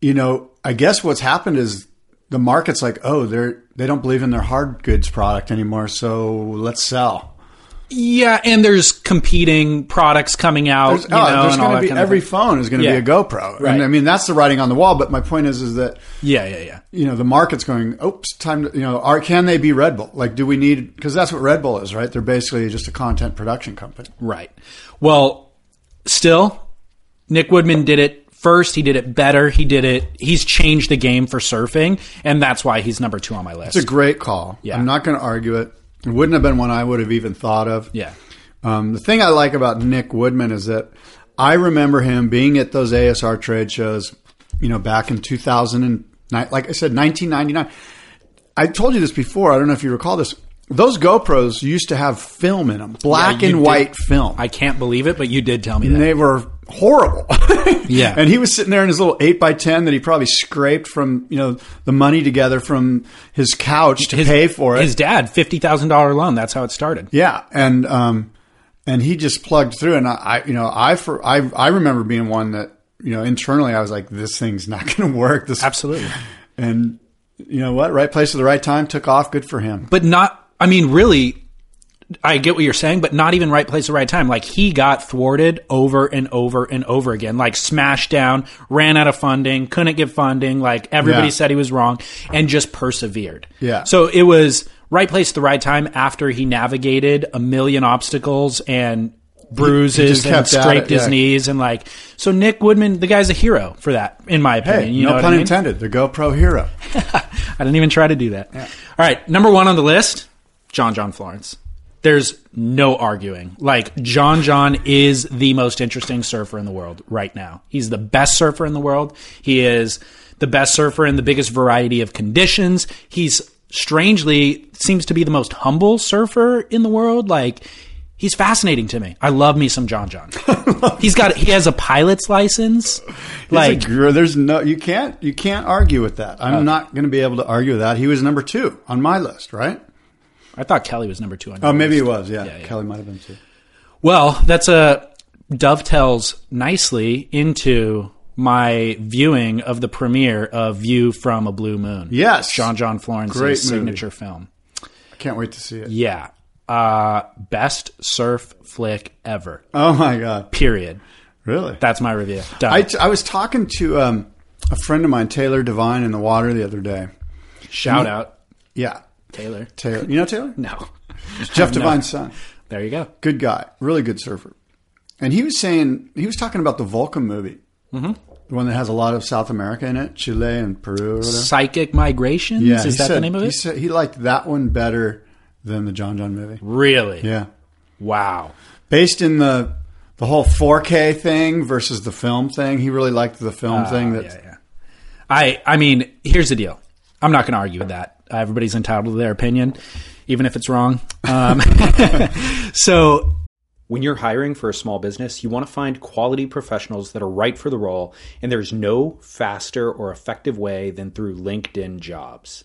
you know, I guess what's happened is the market's like, oh, they're they don't believe in their hard goods product anymore, so let's sell. Yeah, and there's competing products coming out. There's, you oh, know, oh, there's going to be every phone is going to Yeah. be a GoPro, Right. and I mean that's the writing on the wall. But my point is, is that Yeah, yeah, yeah. you know the market's going, oops, time to you know, are can they be Red Bull? Like, do we need because that's what Red Bull is, right? They're basically just a content production company. Right. Well, still, Nick Woodman did it first. He did it better. He did it. He's changed the game for surfing, and that's why he's number two on my list. It's a great call. Yeah. I'm not going to argue it. It wouldn't have been one I would have even thought of. yeah. Um, the thing I like about Nick Woodman is that I remember him being at those ASR trade shows, you know, back in 2009, like I said, 1999. I told you this before. I don't know if you recall this. Those GoPros used to have film in them, black Yeah, and did. white film. I can't believe it, but you did tell me and that. they were horrible. Yeah. And he was sitting there in his little 8 by 10 that he probably scraped from, you know, the money together from his couch to his, pay for it. His dad, fifty thousand dollar loan. That's how it started. Yeah, and um, and he just plugged through, and I, I you know, I for I I remember being one that you know internally I was like, this thing's not going to work. This Absolutely. and you know what, right place at the right time, took off. Good for him. But not. I mean, really. I get what you're saying, but not even right place at right time. Like he got thwarted over and over and over again. Like smashed down, ran out of funding, couldn't get funding. Like everybody Yeah. said he was wrong, and just persevered. Yeah. So it was right place at the right time after he navigated a million obstacles and bruises and scraped it, his yeah. knees and like. So Nick Woodman, the guy's a hero for that, in my opinion. Hey, you know no what pun I mean? intended. The GoPro hero. I didn't even try to do that. All right, number one on the list, John John Florence. There's no arguing. Like John John is the most interesting surfer in the world right now. He's the best surfer in the world. He is the best surfer in the biggest variety of conditions. He's strangely seems to be the most humble surfer in the world. Like he's fascinating to me. I love me some John John. he's got he has a pilot's license. Like a there's no you can't you can't argue with that. I'm oh. not going to be able to argue with that. He was number two on my list, right? I thought Kelly was number two on. Oh, maybe list. he was. Yeah, Yeah, yeah. Kelly might have been too. Well, that's a dovetails nicely into my viewing of the premiere of View from a Blue Moon. Yes. John John Florence's Great signature film. I can't wait to see it. Yeah. Uh, best surf flick ever. Oh my god, Period. really? That's my review. I, I was talking to um, a friend of mine, Taylor Devine, in the water the other day. Shout out Yeah, Taylor. Taylor. You know Taylor? No. Jeff No. Devine's son. There you go. Good guy, really good surfer. And he was saying he was talking about the Volcom movie, mm-hmm. the one that has a lot of South America in it, Chile and Peru. Or whatever. Psychic Migrations? Yeah, Is he that said, the name of He it? said he liked that one better than the John John movie. Really? Yeah, Wow. based in the the whole 4K thing versus the film thing. He really liked the film thing. That Uh, yeah, yeah. I I mean, here's the deal. I'm not going to argue with that. Everybody's entitled to their opinion, even if it's wrong. Um, so, when you're hiring for a small business, you want to find quality professionals that are right for the role, and there's no faster or effective way than through LinkedIn Jobs.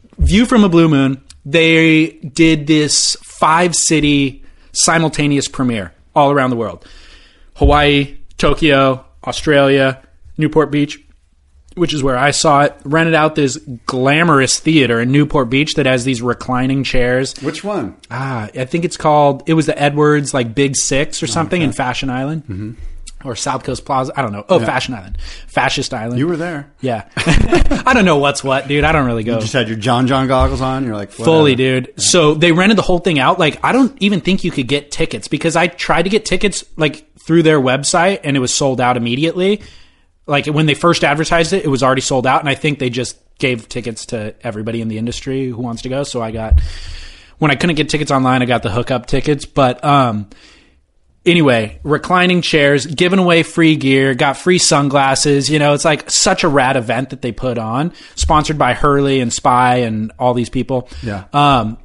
View from a Blue Moon, they did this five city simultaneous premiere all around the world Hawaii, Tokyo, Australia, Newport Beach, which is where I saw it. Rented out this glamorous theater in Newport Beach that has these reclining chairs. Which one? Ah, I think it's called, it was the Edwards like Big Six or something in Fashion Island. Mm-hmm. Or South Coast Plaza. I don't know. Oh, Fashion Island. Fascist Island. You were there. Yeah. I don't know what's what, dude. I don't really go. You just had your John John goggles on. You're like Fully, whatever. dude. So they rented the whole thing out. Like, I don't even think you could get tickets because I tried to get tickets like through their website and it was sold out immediately. Like when they first advertised it, it was already sold out, and I think they just gave tickets to everybody in the industry who wants to go. So I got when I couldn't get tickets online, I got the hookup tickets. But um, anyway, reclining chairs, giving away free gear, got free sunglasses. You know, it's like such a rad event that they put on, sponsored by Hurley and Spy and all these people. Yeah. Um,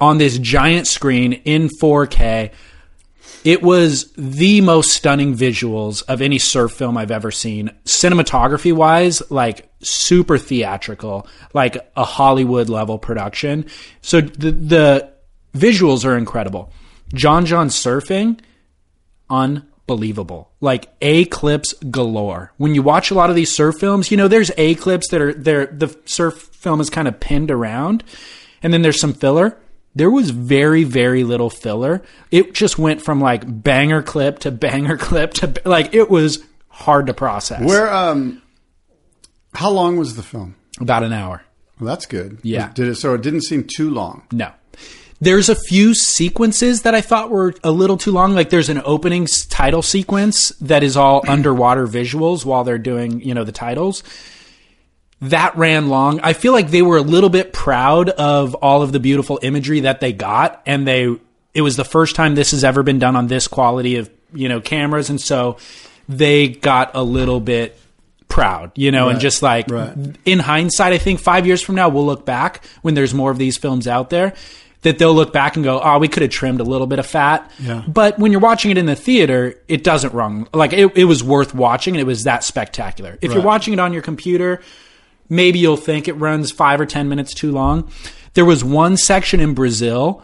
on this giant screen in 4K. It was the most stunning visuals of any surf film I've ever seen. Cinematography wise, like super theatrical, like a Hollywood level production. So the, the visuals are incredible. John John surfing, unbelievable. Like A clips galore. When you watch a lot of these surf films, you know, there's A clips that are there. The surf film is kind of pinned around, and then there's some filler. There was very, very little filler. It just went from like banger clip to banger clip to like it was hard to process. Where? Um, how long was the film? About an hour. Well, that's good. Yeah. Did it? So it didn't seem too long. No. There's a few sequences that I thought were a little too long. Like there's an opening title sequence that is all underwater visuals while they're doing, you know, the titles. That ran long. I feel like they were a little bit proud of all of the beautiful imagery that they got and they it was the first time this has ever been done on this quality of, you know, cameras and so they got a little bit proud, you know, and just like Right. in hindsight, I think five years from now, we'll look back when there's more of these films out there that they'll look back and go, oh, we could have trimmed a little bit of fat. Yeah. But when you're watching it in the theater, it doesn't wrong. Like it, it was worth watching and it was that spectacular. If you're watching it on your computer, maybe you'll think it runs five or 10 minutes too long. There was one section in Brazil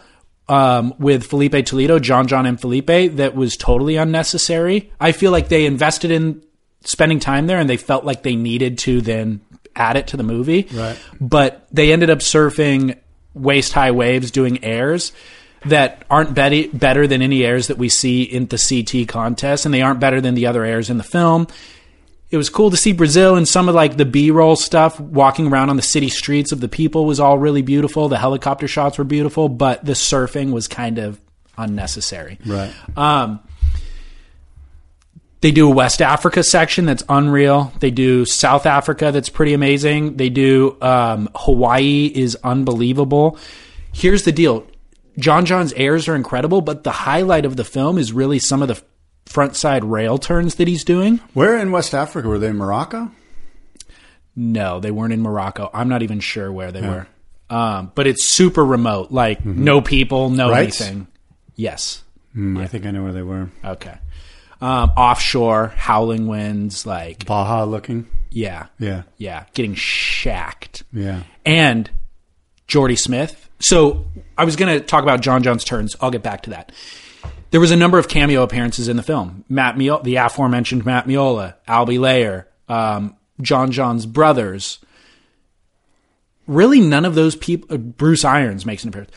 um, with Filipe Toledo, John John and Filipe, that was totally unnecessary. I feel like they invested in spending time there and they felt like they needed to then add it to the movie. Right. But they ended up surfing waist high waves doing airs that aren't better than any airs that we see in the CT contest, and they aren't better than the other airs in the film. It was cool to see Brazil and some of like the B roll stuff walking around on the city streets of the people was all really beautiful. The helicopter shots were beautiful, but the surfing was kind of unnecessary. Right. Um, they do a West Africa section that's unreal. They do South Africa that's pretty amazing. They do um, Hawaii is unbelievable. Here's the deal: John John's airs are incredible, but the highlight of the film is really some of the front side rail turns that he's doing. Where in West Africa were they? in Morocco. No, they weren't in Morocco. I'm not even sure where they were. Um, but it's super remote, like no people, no Right? anything. Yes. Hmm, I think I know where they were. Okay. Um, offshore, howling winds, like Baja looking. yeah, Yeah. yeah, getting shacked. Yeah. and Jordy Smith. So I was going to talk about John John's turns. I'll get back to that. There was a number of cameo appearances in the film. Matt Meola, the aforementioned Matt Meola, Albie Layer, um, John John's brothers. Really, none of those people. Uh, Bruce Irons makes an appearance.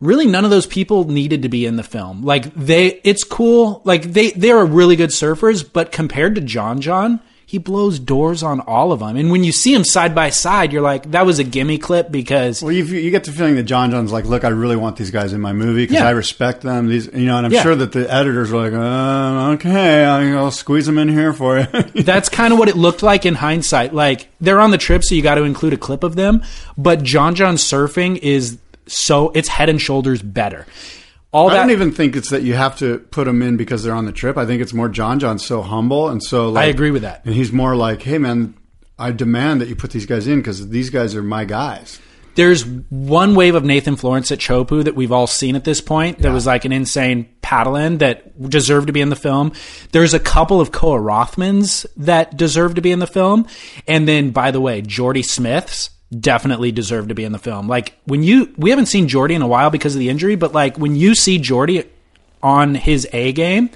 Really, none of those people needed to be in the film. Like they, it's cool. Like they, they are really good surfers, but compared to John John, he blows doors on all of them. And when you see him side by side, you're like, that was a gimme clip because Well, you you get the feeling that John John's like, look, I really want these guys in my movie because Yeah. I respect them. These, you know, and I'm Yeah. sure that the editors were like, uh, okay, I'll squeeze them in here for you. that's kind of what it looked like in hindsight. Like they're on the trip, so you got to include a clip of them. But John John surfing is so it's head and shoulders better. All I that don't even think it's that you have to put them in because they're on the trip. I think it's more John John's so humble and so. Like, I agree with that. And he's more like, hey man, I demand that you put these guys in because these guys are my guys. There's one wave of Nathan Florence at Chopu that we've all seen at this point. That was like an insane paddle in that deserved to be in the film. There's a couple of Koa Rothmans that deserve to be in the film. And then, by the way, Jordy Smiths definitely deserve to be in the film. Like when you, we haven't seen Jordy in a while because of the injury, but like when you see Jordy on his A game,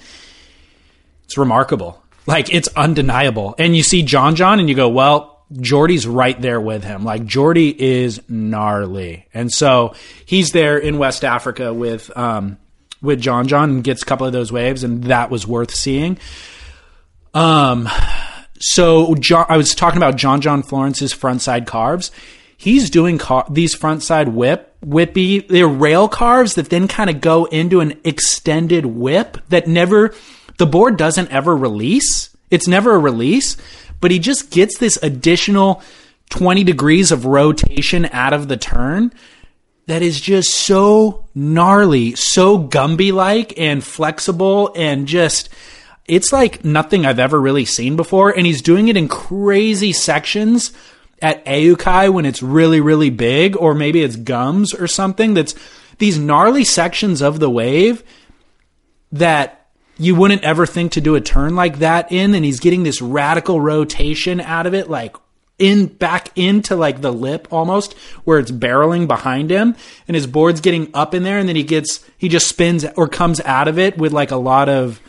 it's remarkable. Like it's undeniable. And you see John John and you go, well, Jordy's right there with him. Like Jordy is gnarly. And so he's there in West Africa with um with John John and gets a couple of those waves and that was worth seeing. Um so John, I was talking about John John Florence's frontside carves. He's doing car- these frontside whip whippy. They're rail carves that then kind of go into an extended whip that never the board doesn't ever release. It's never a release, but he just gets this additional 20 degrees of rotation out of the turn that is just so gnarly, so Gumby like and flexible and just it's like nothing I've ever really seen before. And he's doing it in crazy sections at Ehukai when it's really, really big, or maybe it's gums or something that's these gnarly sections of the wave that you wouldn't ever think to do a turn like that in. And he's getting this radical rotation out of it, like in back into like the lip almost where it's barreling behind him and his board's getting up in there and then he gets he just spins or comes out of it with like a lot of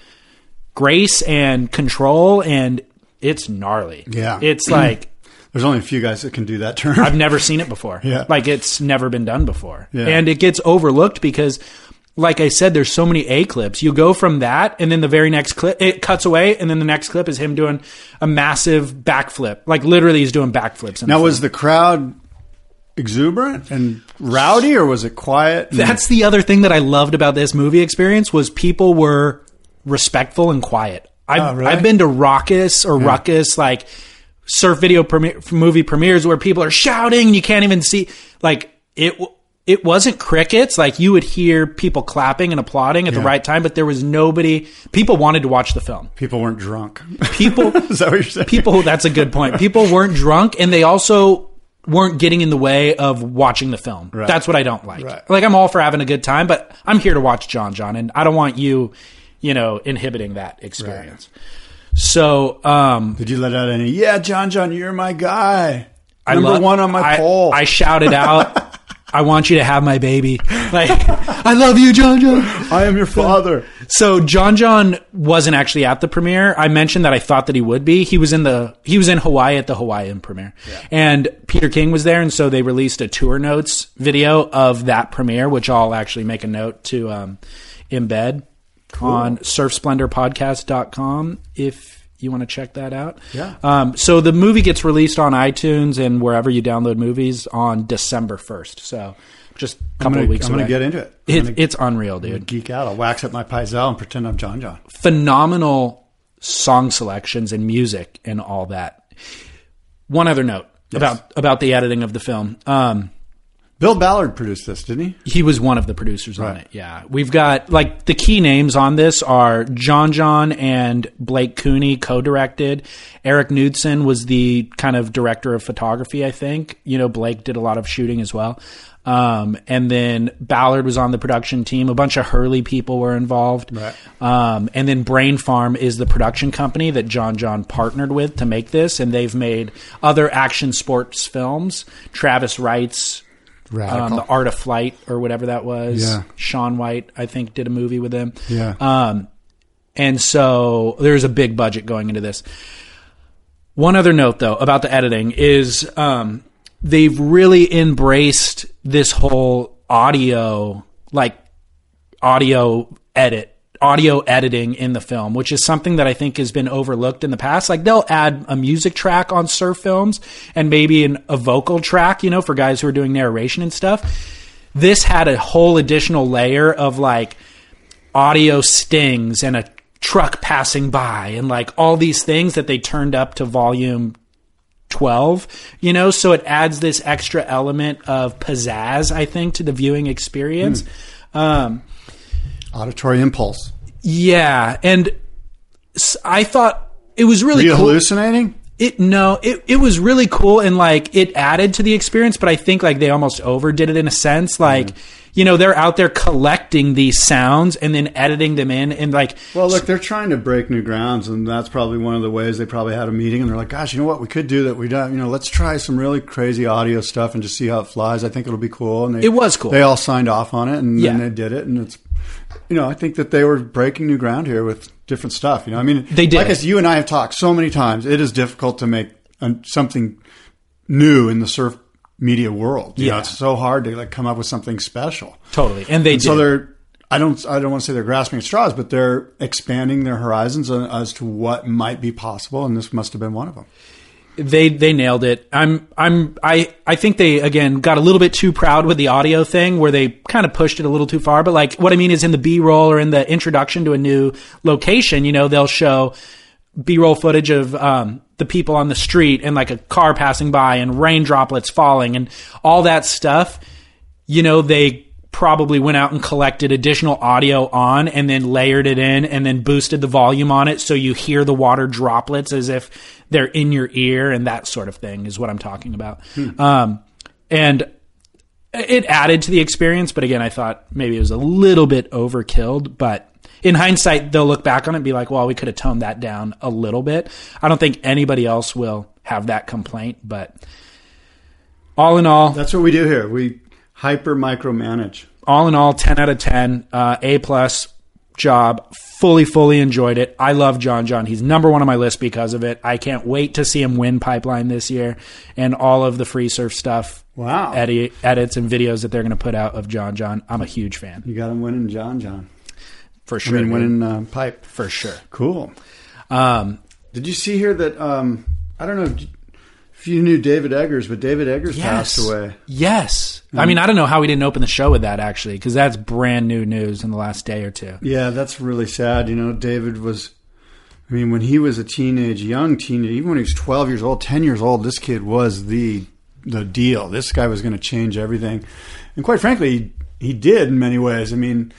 grace and control and it's gnarly Yeah. it's like There's only a few guys that can do that turn. I've never seen it before. Yeah. Like it's never been done before. Yeah. And it gets overlooked because like I said, there's so many A clips. You go from that and then the very next clip it cuts away and then the next clip is him doing a massive backflip. Like literally he's doing backflips. now, the was the crowd exuberant and rowdy, or was it quiet? and- That's the other thing that I loved about this movie experience was people were respectful and quiet. I've, Oh, really? I've been to raucous or ruckus like surf video premiere, movie premieres where people are shouting and you can't even see like it. It wasn't crickets. Like you would hear people clapping and applauding at the right time, but there was nobody. People wanted to watch the film. people weren't drunk. People, Is that what you're saying? people. That's a good point. People weren't drunk, and they also weren't getting in the way of watching the film. Right. That's what I don't like. Right. Like I'm all for having a good time, but I'm here to watch John John, and I don't want you, you know, inhibiting that experience. So, um, Did you let out any? Yeah, John, John, you're my guy. I Number love- one on my I, poll. I shouted out, "I want you to have my baby." Like, I love you, John John. I am your father. So John John wasn't actually at the premiere. I mentioned that I thought that he would be. He was in the he was in Hawaii at the Hawaiian premiere, and Peter King was there, and so they released a tour notes video of that premiere, which I'll actually make a note to um, embed on surfsplendorpodcast.com if you want to check that out. Yeah. Um, so the movie gets released on iTunes and wherever you download movies on December first. So just a couple gonna, of weeks I'm gonna get into it. It, gonna it's unreal, dude. geek out. I'll wax up my Pyzel and pretend I'm John John. phenomenal song selections and music and all that. One other note about about the editing of the film. Um, Bill Ballard produced this, didn't he? he was one of the producers on it. Yeah, we've got like the key names on this are John John and Blake Kueny co-directed. Eric Knudsen was the kind of director of photography. I think you know Blake did a lot of shooting as well. Um, and then Ballard was on the production team. A bunch of Hurley people were involved. Right. Um, and then Brain Farm is the production company that John John partnered with to make this, and they've made other action sports films. Travis Rice's um, the Art of Flight or whatever that was. Yeah. Shaun White, I think, did a movie with him. Yeah. Um, and so there's a big budget going into this. One other note, though, about the editing is um, they've really embraced this whole audio, like audio edit, audio editing in the film, which is something that I think has been overlooked in the past. Like they'll add a music track on surf films and maybe an, a vocal track, you know, for guys who are doing narration and stuff. This had a whole additional layer of like audio stings and a truck passing by and like all these things that they turned up to volume 12 you know so it adds this extra element of pizzazz i think to the viewing experience um Auditory impulse. yeah and I thought it was really cool hallucinating? it no it, it was really cool and like it added to the experience but i think like they almost overdid it in a sense like mm-hmm. you know they're out there collecting these sounds and then editing them in and like Well, look, they're trying to break new grounds, and that's probably one of the ways they probably had a meeting, and they're like, "Gosh, you know what? We could do that. We don't. You know, let's try some really crazy audio stuff and just see how it flies. I think it'll be cool." And they, It was cool. They all signed off on it, and then Yeah. they did it, and it's. You know, I think that they were breaking new ground here with different stuff. You know, I mean, They did. Like as you and I have talked so many times, it is difficult to make something new in the surf media world. You know, Yeah. it's so hard to like come up with something special. totally and they And did so they're I don't I don't want to say they're grasping at straws, but they're expanding their horizons as to what might be possible, and this must have been one of them. They they nailed it. I'm I'm I I think they again got a little bit too proud with the audio thing where they kind of pushed it a little too far. But like what I mean is in the B roll or in the introduction to a new location, you know, they'll show B roll footage of um, the people on the street and like a car passing by and rain droplets falling and all that stuff. You know, they probably went out and collected additional audio on and then layered it in and then boosted the volume on it so you hear the water droplets as if they're in your ear and that sort of thing is what I'm talking about. Um, and it added to the experience, but again, I thought maybe it was a little bit overkilled, but in hindsight, they'll look back on it and be like, well, we could have toned that down a little bit. I don't think anybody else will have that complaint, but all in all, That's what we do here. We hyper micromanage. all in all, 10 out of 10, uh, A plus job. Fully, fully enjoyed it. I love John John. He's number one on my list because of it. I can't wait to see him win Pipeline this year and all of the free surf stuff. Wow. Edit, edits and videos that they're going to put out of John John. I'm a huge fan. You got him winning, John. John. For sure. I mean, winning uh, pipe. For sure. Cool. Um, Did you see here that um, I don't know you knew David Eggers, but David Eggers passed away. Yes. Mm-hmm. I mean, I don't know how we didn't open the show with that actually, because that's brand new news in the last day or two. Yeah, that's really sad. You know, David was. I mean, when he was a teenage, young teenage, even when he was twelve years old, ten years old, this kid was the the deal. This guy was going to change everything, and quite frankly, he, he did in many ways. I mean,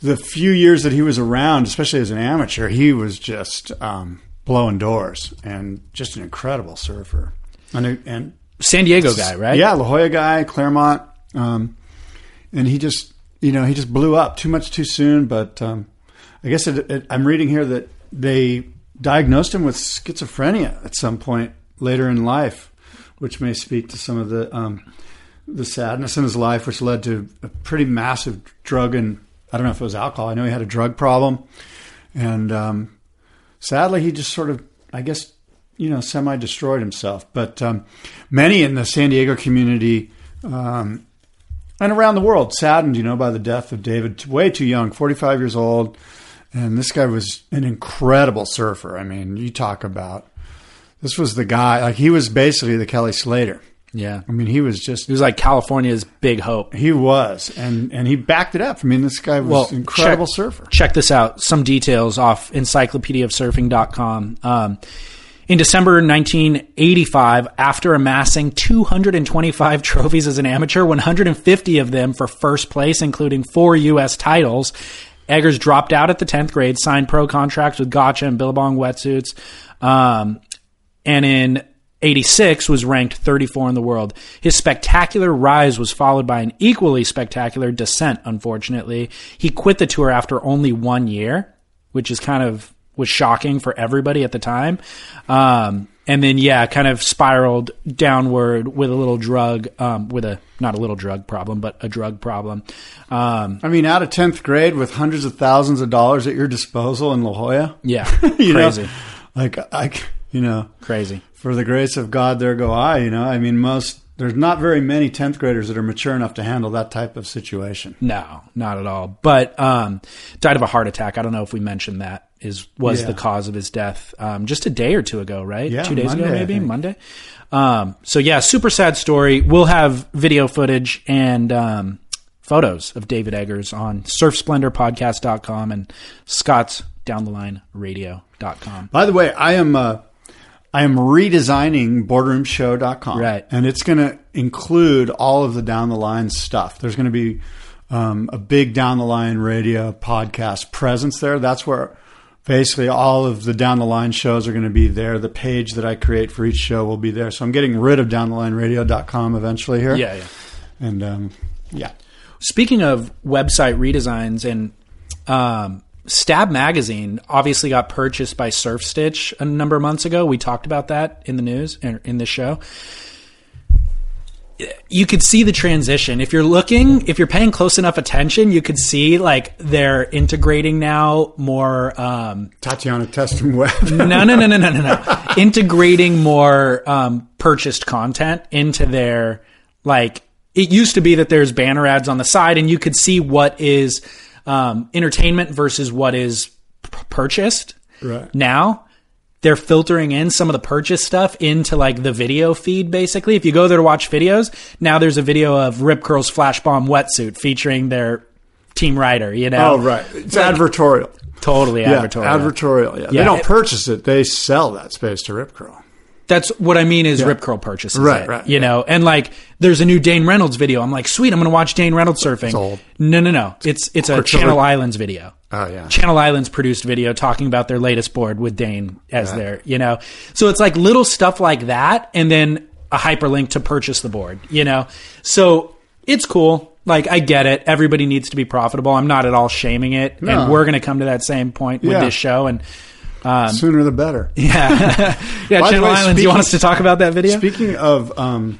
the few years that he was around, especially as an amateur, he was just um, blowing doors and just an incredible surfer. And, and San Diego guy, right? yeah, La Jolla guy, Clairemont, um, and he just, you know, he just blew up too much too soon. But um, I guess it, it, I'm reading here that they diagnosed him with schizophrenia at some point later in life, which may speak to some of the um, the sadness in his life, which led to a pretty massive drug and I don't know if it was alcohol. I know he had a drug problem, and um, sadly, he just sort of, I guess, you know, semi destroyed himself. But um, many in the San Diego community um, and around the world saddened, you know, by the death of David, way too young, 45 years old. And this guy was an incredible surfer. I mean, you talk about this was the guy, like, he was basically the Kelly Slater. Yeah. I mean, he was just He was like California's big hope. he was, and and he backed it up. I mean, this guy was an incredible check, surfer. Check this out. Some details off encyclopediaofsurfing.com. Um, in December 1985, after amassing 225 trophies as an amateur, 150 of them for first place, including four U.S. titles, Eggers dropped out at the 10th grade, signed pro contracts with Gotcha and Billabong wetsuits, um, and in 86 was ranked 34 in the world. His spectacular rise was followed by an equally spectacular descent, unfortunately. He quit the tour after only one year, which is kind of was shocking for everybody at the time. Um, and then, yeah, kind of spiraled downward with a little drug, um, with a, not a little drug problem, but a drug problem. Um, I mean, out of tenth grade with hundreds of thousands of dollars at your disposal in La Jolla. yeah, crazy, know, like I, you know, crazy. for the grace of God, there go I. You know, I mean, most there's not very many tenth graders that are mature enough to handle that type of situation. No, not at all. But um, died of a heart attack. I don't know if we mentioned that is was Yeah. the cause of his death um, just a day or two ago, right? Yeah, two days Monday, ago, maybe. Monday. Um, so yeah, super sad story. We'll have video footage and um, photos of David Eggers on surfsplendorpodcast.com and Scott's down the line radio.com. By the way, I am uh, I am redesigning boardroomshow.com. Right. And it's going to include all of the down the line stuff. There's going to be um, a big down the line radio podcast presence there. That's where basically all of the down the line shows are going to be there. The page that I create for each show will be there. So I'm getting rid of downthelineradio.com eventually here. Yeah, yeah. And um, yeah. Speaking of website redesigns and um, Stab Magazine obviously got purchased by Surf Stitch a number of months ago. We talked about that in the news and in this show. You could see the transition. If you're looking, if you're paying close enough attention, you could see like they're integrating now more um, Tatiana Testum Web. no, no, no, no, no, no, no. Integrating more um, purchased content into their like. It used to be that there's banner ads on the side, and you could see what is um, entertainment versus what is p- purchased. Right. Now they're filtering in some of the purchase stuff into like the video feed. Basically, if you go there to watch videos, now there's a video of Rip Curl's Flash Bomb wetsuit featuring their team rider. You know, Oh, right. It's advertorial. totally Yeah, advertorial. advertorial. Yeah. Yeah. They don't purchase it; they sell that space to Rip Curl. That's what I mean is Rip Curl purchases Right, it, right, You yeah. know, and like there's a new Dane Reynolds video. I'm like, sweet, I'm going to watch Dane Reynolds surfing. No, no, no. It's it's a Channel Islands video. Oh, yeah. Channel Islands produced video talking about their latest board with Dane as their, you know. So it's like little stuff like that and then a hyperlink to purchase the board, you know. So it's cool. Like I get it. Everybody needs to be profitable. I'm not at all shaming it. No. And we're going to come to that same point with Yeah. this show and Sooner the better. yeah, yeah. By Channel way, Islands. you want us to talk about that video? Speaking of um,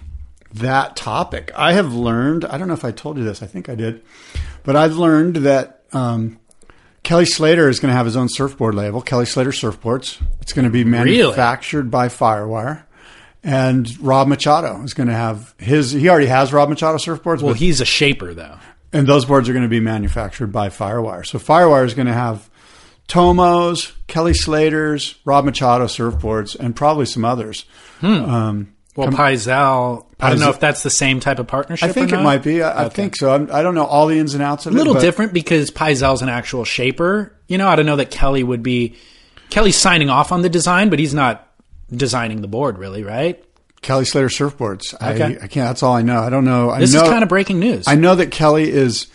that topic, I have learned. I don't know if I told you this. I think I did, but I've learned that um, Kelly Slater is going to have his own surfboard label, Kelly Slater Surfboards. It's going to be manufactured by Firewire. And Rob Machado is going to have his. He already has Rob Machado surfboards, Well, but he's a shaper, though. and those boards are going to be manufactured by Firewire. So Firewire is going to have Tomos, Kelly Slater's, Rob Machado surfboards, and probably some others. Um, Well, Pyzel, I don't know if that's the same type of partnership. I think it might be. I, I think so. I'm, I don't know all the ins and outs of it. a little it. but different because Pyzel's an actual shaper. You know, I don't know that Kelly would be. Kelly's signing off on the design, but he's not designing the board, really, right? Kelly Slater surfboards. Okay. I, I can't. That's all I know. I don't know. I This know, is kind of breaking news. I know that Kelly is,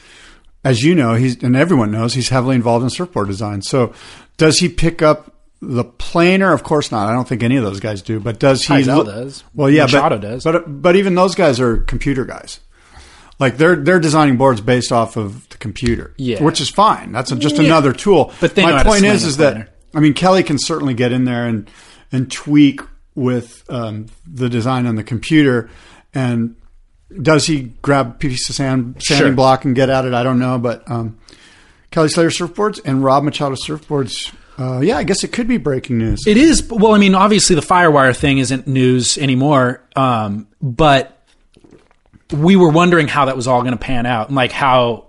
as you know, he's and everyone knows he's heavily involved in surfboard design. So, does he pick up the planer? Of course not. I don't think any of those guys do. But does he? Pyzel does. Well, yeah, Machado but, does. But but even those guys are computer guys. Like they're they're designing boards based off of the computer, Yeah. which is fine. That's a, just Yeah. another tool. But my point is, is that. I mean Kelly can certainly get in there and and tweak with um, the design on the computer. And does he grab a piece of sand sanding Sure. block and get at it? I don't know, but um, Kelly Slater surfboards and Rob Machado surfboards. Uh, yeah, I guess it could be breaking news. It is. Well, I mean, obviously the Firewire thing isn't news anymore, um, but we were wondering how that was all going to pan out and like how,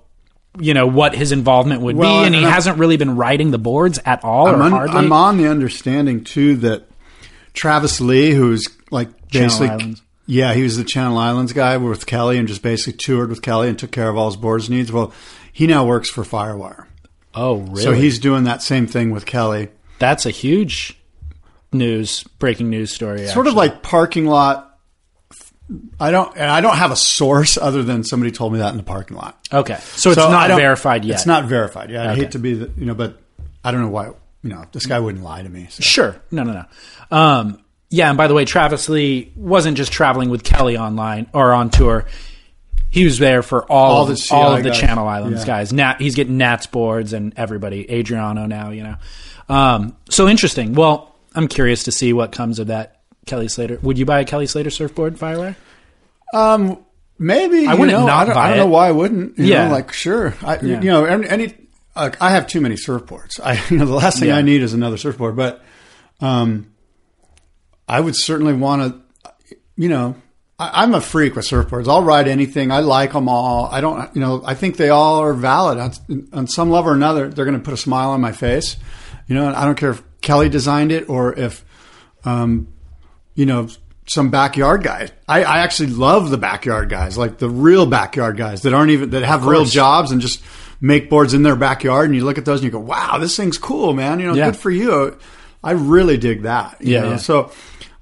you know, what his involvement would Well, be. And he I'm- hasn't really been writing the boards at all I'm, or un- hardly. I'm on the understanding too that Travis Lee, who's like Channel basically, Islands. yeah, he was the Channel Islands guy with Kelly and just basically toured with Kelly and took care of all his boards needs. Well, he now works for Firewire, oh, really? so he's doing that same thing with Kelly. That's a huge news, breaking news story. Sort of like parking lot. I don't, and I don't have a source other than somebody told me that in the parking lot. Okay. So it's not verified yet. It's not verified. Yeah, I hate to be the, you know, but I don't know why. You know, this guy wouldn't lie to me. so. Sure. No, no, no. Um, yeah, and by the way, Travis Lee wasn't just traveling with Kelly online or on tour. He was there for all, All of, the CI all of the guys. Channel Islands Yeah. guys. Nat, he's getting Nats boards and everybody. Adriano now, you know. Um, so interesting. Well, I'm curious to see what comes of that Kelly Slater. Would you buy a Kelly Slater surfboard, Firewire? Um, maybe I you wouldn't know, not I don't, I don't know why I wouldn't. You Yeah. know, like sure, I, Yeah. you know, any, any like, I have too many surfboards. I, you know, the last thing Yeah. I need is another surfboard. But, um, I would certainly want to, you know, I, I'm a freak with surfboards. I'll ride anything. I like them all. I don't, you know, I think they all are valid on, on some level or another. They're going to put a smile on my face. You know, I don't care if Kelly designed it or if, um, you know, some backyard guy. I, I actually love the backyard guys, like the real backyard guys that aren't even that have real jobs and just make boards in their backyard. And you look at those and you go, "Wow, this thing's cool, man! You know, Yeah. good for you." I really dig that. you Yeah, know? yeah. So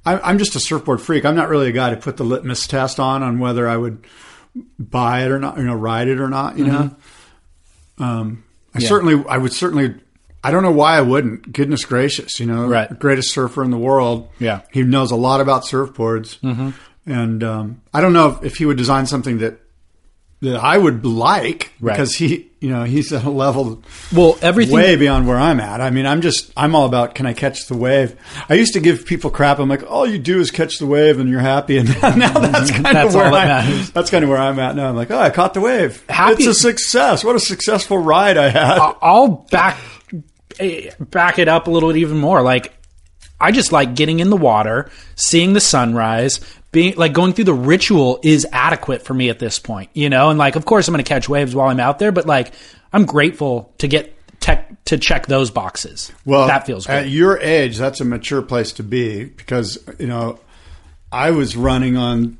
I, I'm just a surfboard freak. I'm not really a guy to put the litmus test on on whether I would buy it or not, you know, ride it or not. You know, um, I certainly, I would certainly. I don't know why I wouldn't. Goodness gracious, you know, Right. greatest surfer in the world. Yeah. he knows a lot about surfboards, mm-hmm. and um, I don't know if, if he would design something that that I would like Right. because he, you know, he's at a level Well, everything. way beyond where I'm at. I mean, I'm just, I'm all about can I catch the wave. I used to give people crap. I'm like, all you do is catch the wave and you're happy. And now, now that's kind That's of where all that I, matters. that's kind of where I'm at now. I'm like, oh, I caught the wave. Happy- It's a success. What a successful ride I had. I'll back eh, back it up a little bit even more. Like I just like getting in the water, seeing the sunrise, being like going through the ritual is adequate for me at this point, you know. And like, of course, I'm going to catch waves while I'm out there, but like, I'm grateful to get tech to check those boxes. Well, that feels great. At your age, that's a mature place to be because you know I was running on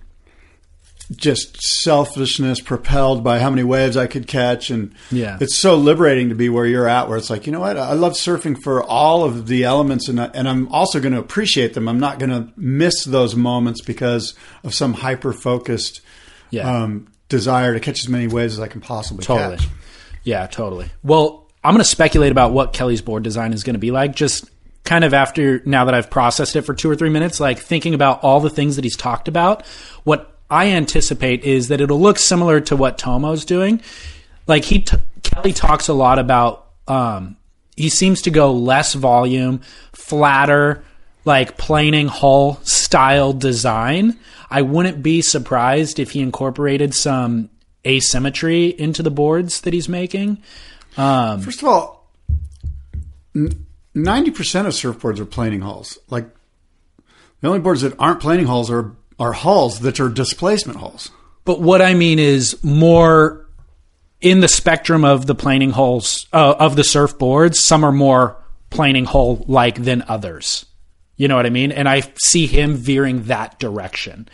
just selfishness propelled by how many waves I could catch and Yeah. it's so liberating to be where you're at where it's like you know what I love surfing for all of the elements and I- and I'm also going to appreciate them I'm not going to miss those moments because of some hyper focused Yeah. um, desire to catch as many waves as I can possibly Totally. catch Yeah, totally. Well, I'm going to speculate about what Kelly's board design is going to be like. Just kind of after now that I've processed it for two or three minutes, like thinking about all the things that he's talked about. What I anticipate is that it'll look similar to what Tomo's doing. Like he, t- Kelly talks a lot about. Um, he seems to go less volume, flatter, like planing hull style design. I wouldn't be surprised if he incorporated some asymmetry into the boards that he's making. First of all, ninety percent of surfboards are planing hulls. Like the only boards that aren't planing hulls are are hulls that are displacement hulls. But what I mean is more in the spectrum of the planing hulls uh, of the surfboards. Some are more planing hull like than others. You know what I mean? And I see him veering that direction.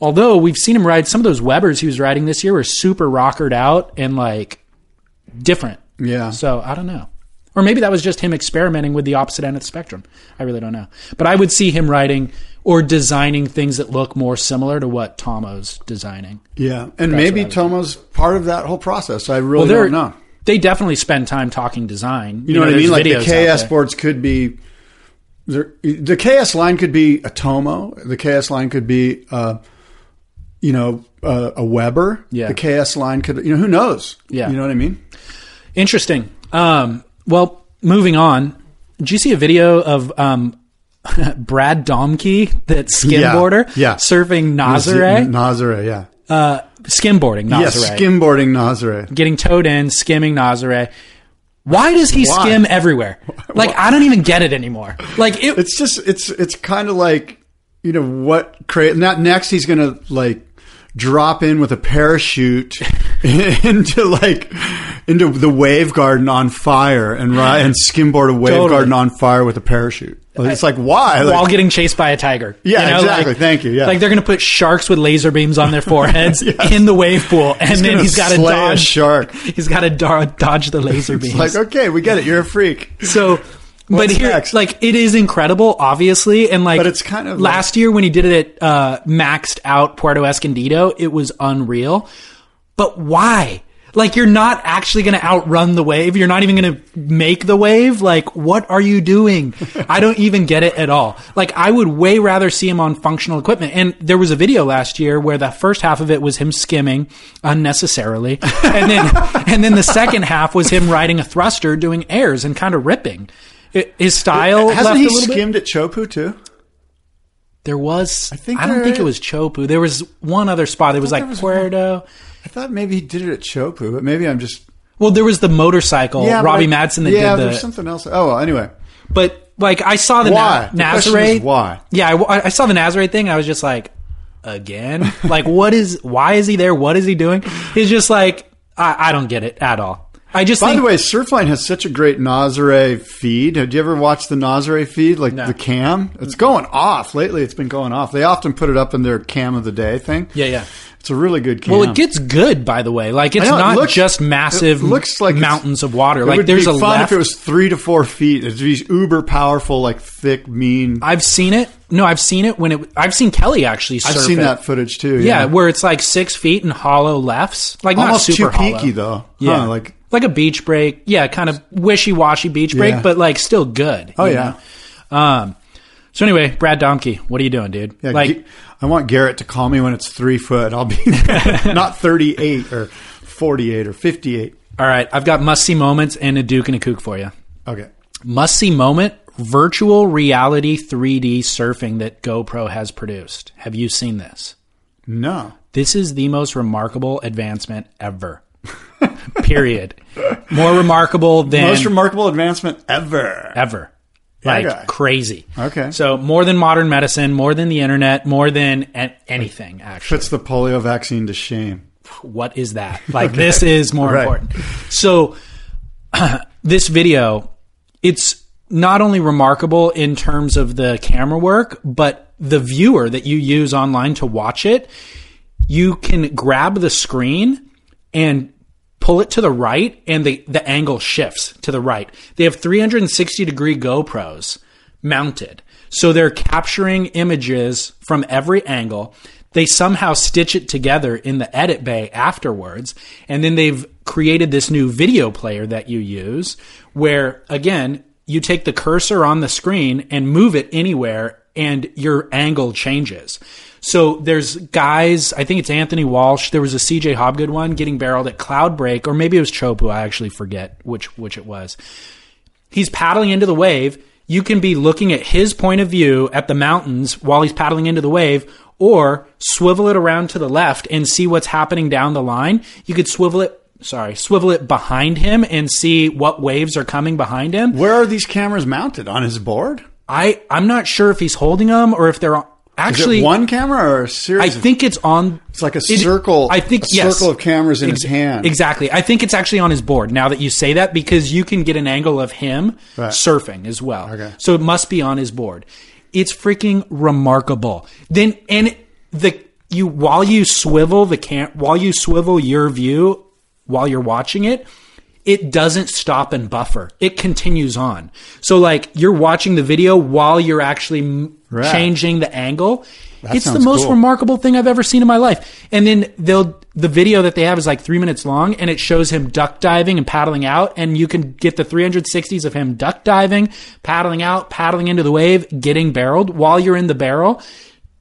Although we've seen him ride some of those Webers he was riding this year were super rockered out and like different. Yeah. So I don't know. Or maybe that was just him experimenting with the opposite end of the spectrum. I really don't know. But I would see him writing or designing things that look more similar to what Tomo's designing. Yeah, and maybe Tomo's part of that whole process. I really they're- don't know. They definitely spend time talking design. You know, what I mean? Like the KS boards could be there, the KS line could be a Tomo. The KS line could be, uh, you know, uh, a Weber. Yeah. The KS line could, you know, who knows? Yeah. You know what I mean? Interesting. Um, well, moving on. Did you see a video of um, Brad Domke, that skimboarder, Yeah, yeah. surfing Nazare, Nazare, yeah. uh, skimboarding Yes, Nazare, skimboarding Nazare. getting towed in, skimming Nazare. Why does he Why? skim everywhere? Like I don't even get it anymore. Like it, It's just it's it's kind of like you know what cra Not next he's gonna like drop in with a parachute into like into the wave garden on fire and ride and skimboard a wave Totally. garden on fire with a parachute. Uh, it's like why? Like, while getting chased by a tiger. Yeah, exactly. Like, Thank you, yeah. like they're gonna put sharks with laser beams on their foreheads in the wave pool, and He's then he's got to dodge. shark. He's got to do- dodge the laser beams. like okay, we get it. You're a freak. So, but here, next? like, it is incredible, obviously, and like, But it's kind of last year when he did it at uh, maxed out Puerto Escondido, it was unreal. But why? Like, you're not actually going to outrun the wave. You're not even going to make the wave. Like, what are you doing? I don't even get it at all. Like, I would way rather see him on functional equipment. And there was a video last year where the first half of it was him skimming unnecessarily, and then and then the second half was him riding a thruster, doing airs and kind of ripping. It, his style Hasn't left he a little bit. skimmed at Chopu too? There was. I think I don't think it was Chopu. There was one other spot. It was like was Puerto. I thought maybe he did it at Chopu, but maybe I'm just Well, there was the motorcycle. yeah. Robbie I- Maddison that yeah, did there's something else. Oh, well, anyway. But like I saw the Why? Na- The Nazareth. is why? Yeah, I, I saw the Nazareth thing. and I was just like, again, like what is? Why is he there? What is he doing? He's just like, I, I don't get it at all. I just By think the way, Surfline has such a great Nazare feed. Have you ever watched the Nazare feed, like No. the cam? It's going off lately. It's been going off. They often put it up in their cam of the day thing. Yeah, yeah. It's a really good cam. Well, it gets good, by the way. Like it's know, it not looks- just massive it looks like mountains of water. It Like would there's be a fun left. if it was three to four feet. It'd be uber powerful, like thick, mean. I've seen it. No, I've seen it when it. I've seen Kelly actually. Surf I've seen it. that footage too. Yeah, where it's like six feet and hollow lefts, like Almost not super too peaky, hollow. though. Yeah, Huh, like- like a beach break. Yeah, kind of wishy washy beach break, Yeah. but like still good. Oh, you yeah. know? Um. So anyway, Brad Domke, what are you doing, dude? Yeah, like, I want Garrett to call me when it's three foot. I'll be not thirty eight or forty eight or fifty eight. all right, I've got must see moments and a Duke and a Kook for you. Okay. Must see moment: virtual reality 3D surfing that GoPro has produced. Have you seen this? No. This is the most remarkable advancement ever. Period. More remarkable than Most remarkable advancement ever. ever. Like Okay. crazy. Okay. So more than modern medicine, more than the internet, more than a- anything. Actually, Puts the polio vaccine to shame. what is that? Like this is more Right. important. So this video, it's not only remarkable in terms of the camera work, but the viewer that you use online to watch it, you can grab the screen and pull it to the right and the, the angle shifts to the right. They have 360 degree GoPros mounted. So they're capturing images from every angle. They somehow stitch it together in the edit bay afterwards. And then they've created this new video player that you use where again, you take the cursor on the screen and move it anywhere and your angle changes. So there's guys, I think it's Anthony Walsh. There was a CJ Hobgood one getting barreled at Cloudbreak, or maybe it was Chopu. I actually forget which which it was. He's paddling into the wave. You can be looking at his point of view at the mountains while he's paddling into the wave, or swivel it around to the left and see what's happening down the line. You could swivel it, sorry, swivel it behind him and see what waves are coming behind him. Where are these cameras mounted? On his board? I I'm not sure if he's holding them or if they're on, actually Is it one camera or a I series? of- think it's on. it's like a it- circle. I think a yes. circle of cameras in Ex- his hand. Exactly. I think it's actually on his board. Now that you say that, because you can get an angle of him Right. surfing as well. Okay. So it must be on his board. It's freaking remarkable. Then and the you while you swivel the cam while you swivel your view while you're watching it. It doesn't stop and buffer. It continues on. So like you're watching the video while you're actually Right. changing the angle. That it's the most cool. remarkable thing I've ever seen in my life. And then they'll the video that they have is like three minutes long, and it shows him duck diving and paddling out, and you can get the 360s of him duck diving, paddling out, paddling into the wave, getting barreled while you're in the barrel.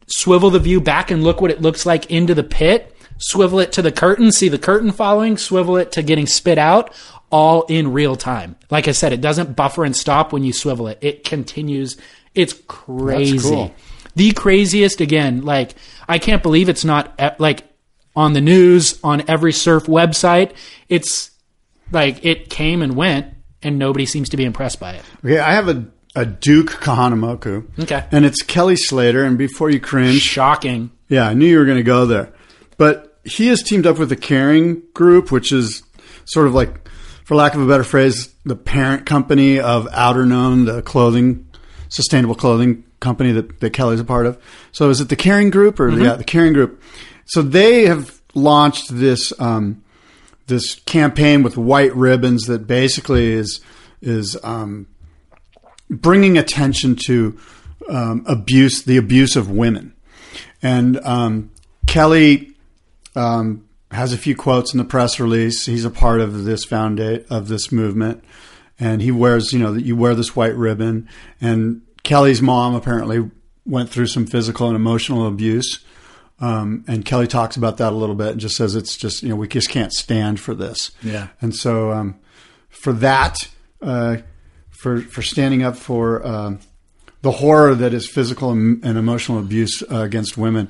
Swivel the view back and look what it looks like into the pit. Swivel it to the curtain, see the curtain following. Swivel it to getting spit out. All in real time. Like I said, it doesn't buffer and stop when you swivel it. It continues. It's crazy cool. the craziest again like i can't believe it's not eh, like on the news on every surf website it's like it came and went and nobody seems to be impressed by it. Okay, I have a, a Duke Kahanamoku. Okay. And it's Kelly Slater. And before you cringe, Shocking. yeah, I knew you were going to go there. But he has teamed up with the Kering Group, which is sort of like, for lack of a better phrase, the parent company of Outerknown, the clothing, sustainable clothing company that, that Kelly's a part of. So is it the Kering Group or yeah, the Kering Group? So they have launched this um, this campaign with white ribbons that basically is is um, bringing attention to um, abuse, the abuse of women. And um, Kelly um, has a few quotes in the press release. He's a part of this foundation of this movement, and he wears, you know, that you wear this white ribbon. And Kelly's mom apparently went through some physical and emotional abuse. Um, and Kelly talks about that a little bit and just says it's just you know we just can't stand for this. Yeah. And so um, for that, uh, for for standing up for um, the horror that is physical and, and emotional abuse uh, against women,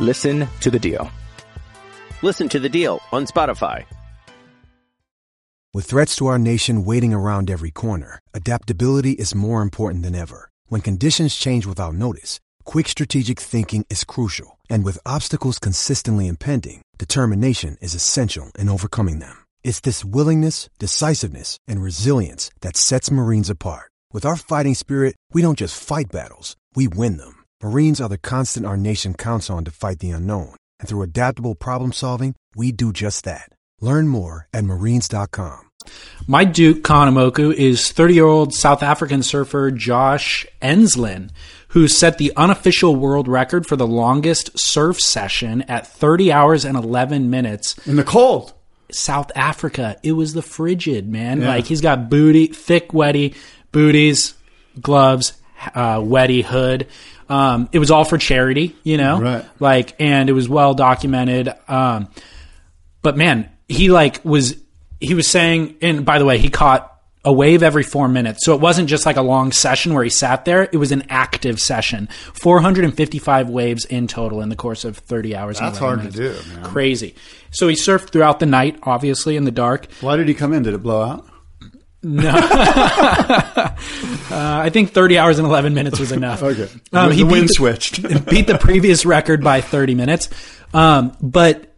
Listen to The Deal. Listen to the deal on Spotify. With threats to our nation waiting around every corner, adaptability is more important than ever. When conditions change without notice, quick strategic thinking is crucial. And with obstacles consistently impending, determination is essential in overcoming them. It's this willingness, decisiveness, and resilience that sets Marines apart. With our fighting spirit, we don't just fight battles, we win them. Marines are the constant our nation counts on to fight the unknown. And through adaptable problem solving, we do just that. Learn more at marines.com. My Duke Kahanamoku is 30 year old South African surfer Josh Enslin, who set the unofficial world record for the longest surf session at 30 hours and 11 minutes. In the cold. South Africa, it was the frigid, man. Yeah. Like he's got booty, thick, wetty booties, gloves, uh, wetty hood. Um, it was all for charity, you know, Right. like, and it was well documented. Um, but man, he like was he was saying, and by the way, he caught a wave every four minutes. So it wasn't just like a long session where he sat there. It was an active session. 455 waves in total in the course of 30 hours. That's 11 hard to do, man. Crazy. So he surfed throughout the night, obviously in the dark. Why did he come in? Did it blow out? No. uh, I think 30 hours and 11 minutes was enough. Okay. Um, he the wind the- switched. beat the previous record by 30 minutes. Um, but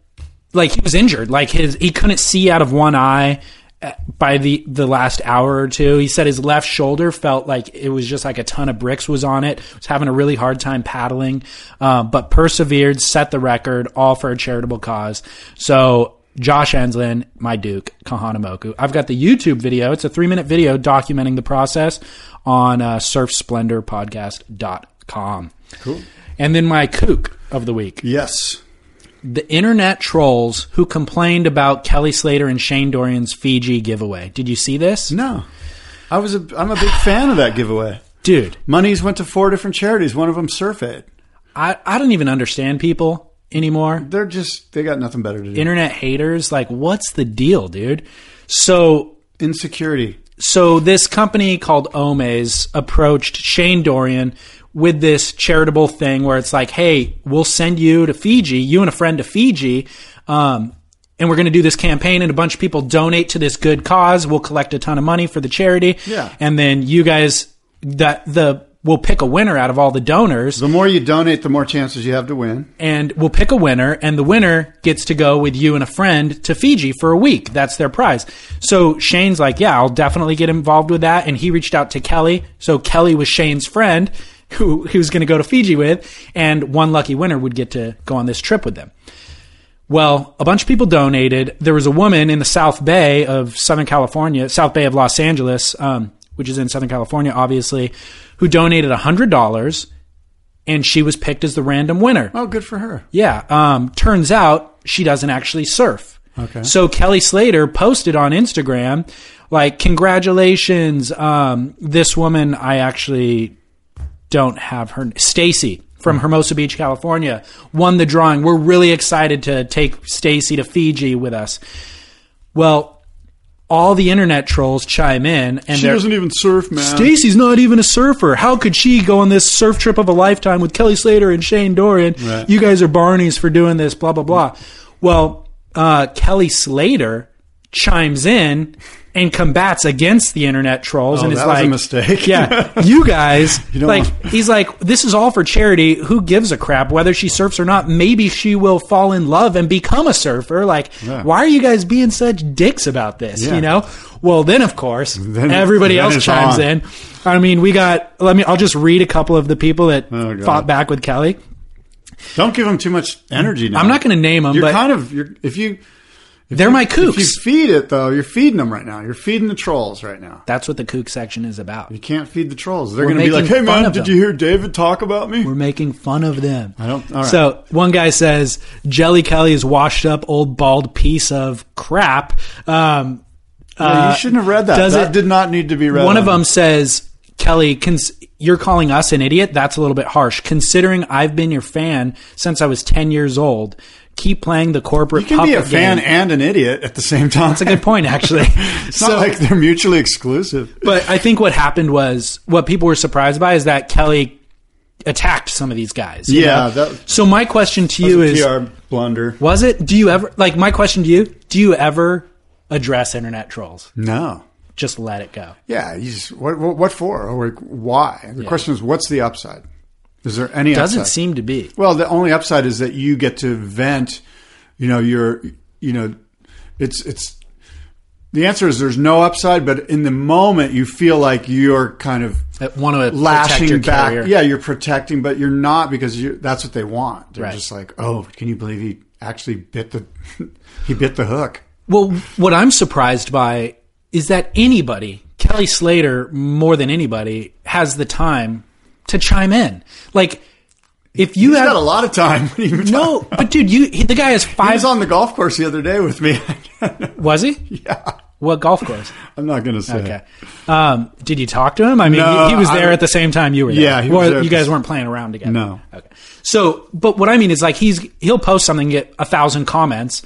like he was injured. Like his, he couldn't see out of one eye uh, by the, the last hour or two. He said his left shoulder felt like it was just like a ton of bricks was on it. Was having a really hard time paddling, um, but persevered, set the record, all for a charitable cause. So Josh Enslin, my Duke, Kahanamoku. I've got the YouTube video. It's a three minute video documenting the process on uh, surfsplendorpodcast.com. Cool. And then my kook of the week. Yes. The internet trolls who complained about Kelly Slater and Shane Dorian's Fiji giveaway. Did you see this? No. I was a, I'm a big fan of that giveaway. Dude, Monies went to four different charities. One of them Surf Aid. I, I don't even understand people anymore. They're just they got nothing better to do. Internet haters, like, what's the deal, dude? So Insecurity. so this company called Omaze approached Shane Dorian with this charitable thing where it's like, hey, we'll send you to Fiji, you and a friend to Fiji, um, and we're going to do this campaign, and a bunch of people donate to this good cause. We'll collect a ton of money for the charity, Yeah. and then you guys that the we'll pick a winner out of all the donors The more you donate, the more chances you have to win. and we'll pick a winner, and the winner gets to go with you and a friend to Fiji for a week. That's their prize. So Shane's like, yeah, I'll definitely get involved with that. And he reached out to Kelly. So Kelly was Shane's friend who he was going to go to Fiji with, and one lucky winner would get to go on this trip with them. Well, a bunch of people donated. There was a woman in the South Bay of Southern California, South Bay of Los Angeles, um, which is in Southern California, obviously, who donated $100 and she was picked as the random winner. Oh, good for her. Yeah. Um, turns out she doesn't actually surf. Okay. So Kelly Slater posted on Instagram like congratulations. Um, this woman, I actually don't have her. Stacy from Hermosa Beach, California, won the drawing. We're really excited to take Stacy to Fiji with us. Well, all the internet trolls chime in, and she doesn't even surf, man. Stacy's not even a surfer. How could she go on this surf trip of a lifetime with Kelly Slater and Shane Dorian? Right. You guys are Barneys for doing this, blah, blah, blah. Well, uh, Kelly Slater chimes in and combats against the internet trolls Oh, and it's was a mistake. yeah, you guys, You like, want- he's like, this is all for charity. Who gives a crap whether she surfs or not? Maybe she will fall in love and become a surfer. Like, Yeah. why are you guys being such dicks about this? Yeah. You know? Well, then of course, Then- everybody then else chimes on. in. I mean, we got. Let me. I'll just read a couple of the people that Oh, fought back with Kelly. Don't give them too much energy. Now. I'm not going to name them, You're but kind of you're, if you if they're you- my If you kooks. feed it though, you're feeding them right now. You're feeding the trolls right now. That's what the kook section is about. You can't feed the trolls. They're We're going to be like, "Hey man, did them. you hear David talk about me?" We're making fun of them. I don't. All right. So one guy says Jelly Kelly is washed up old bald piece of crap. Um, Yeah, uh, you shouldn't have read that. does that it- did not need to be read. One of them says, Kelly, cons- you're calling us an idiot? That's a little bit harsh. Considering I've been your fan since I was 10 years old, keep playing the corporate You can be a fan game. and an idiot at the same time. That's a good point, actually. it's not like they're mutually exclusive. But I think what happened was what people were surprised by is that Kelly attacked some of these guys. you Yeah, know? that- so my question to you is PR blunder. was it do you ever like my question to you, do you ever address internet trolls? No. Just let it go. Yeah. You just, what, what what for? Or like, why? The question is, what's the upside? Is there any? Doesn't upside? seem to be. Well, the only upside is that you get to vent. You know, your you know, it's it's. The answer is there's no upside, but in the moment you feel like you're kind of Want to lashing back. carrier. Yeah, you're protecting, but you're not because you that's what they want. They're Right. just like, oh, can you believe he actually bit the he bit the hook? Well, what I'm surprised by is that anybody, Kelly Slater more than anybody, has the time to chime in. Like, if you He's have got a lot of time. When he no, but dude, you he- the guy has he five. was on the golf course the other day with me. was he? yeah, What golf course? I'm not going to say. Okay. Um, did you talk to him? I mean, No, he, he was there I- at the same time you were there. Yeah, he there you guys weren't playing around together. No. Okay. So, but what I mean is like he's he'll post something, get a thousand comments.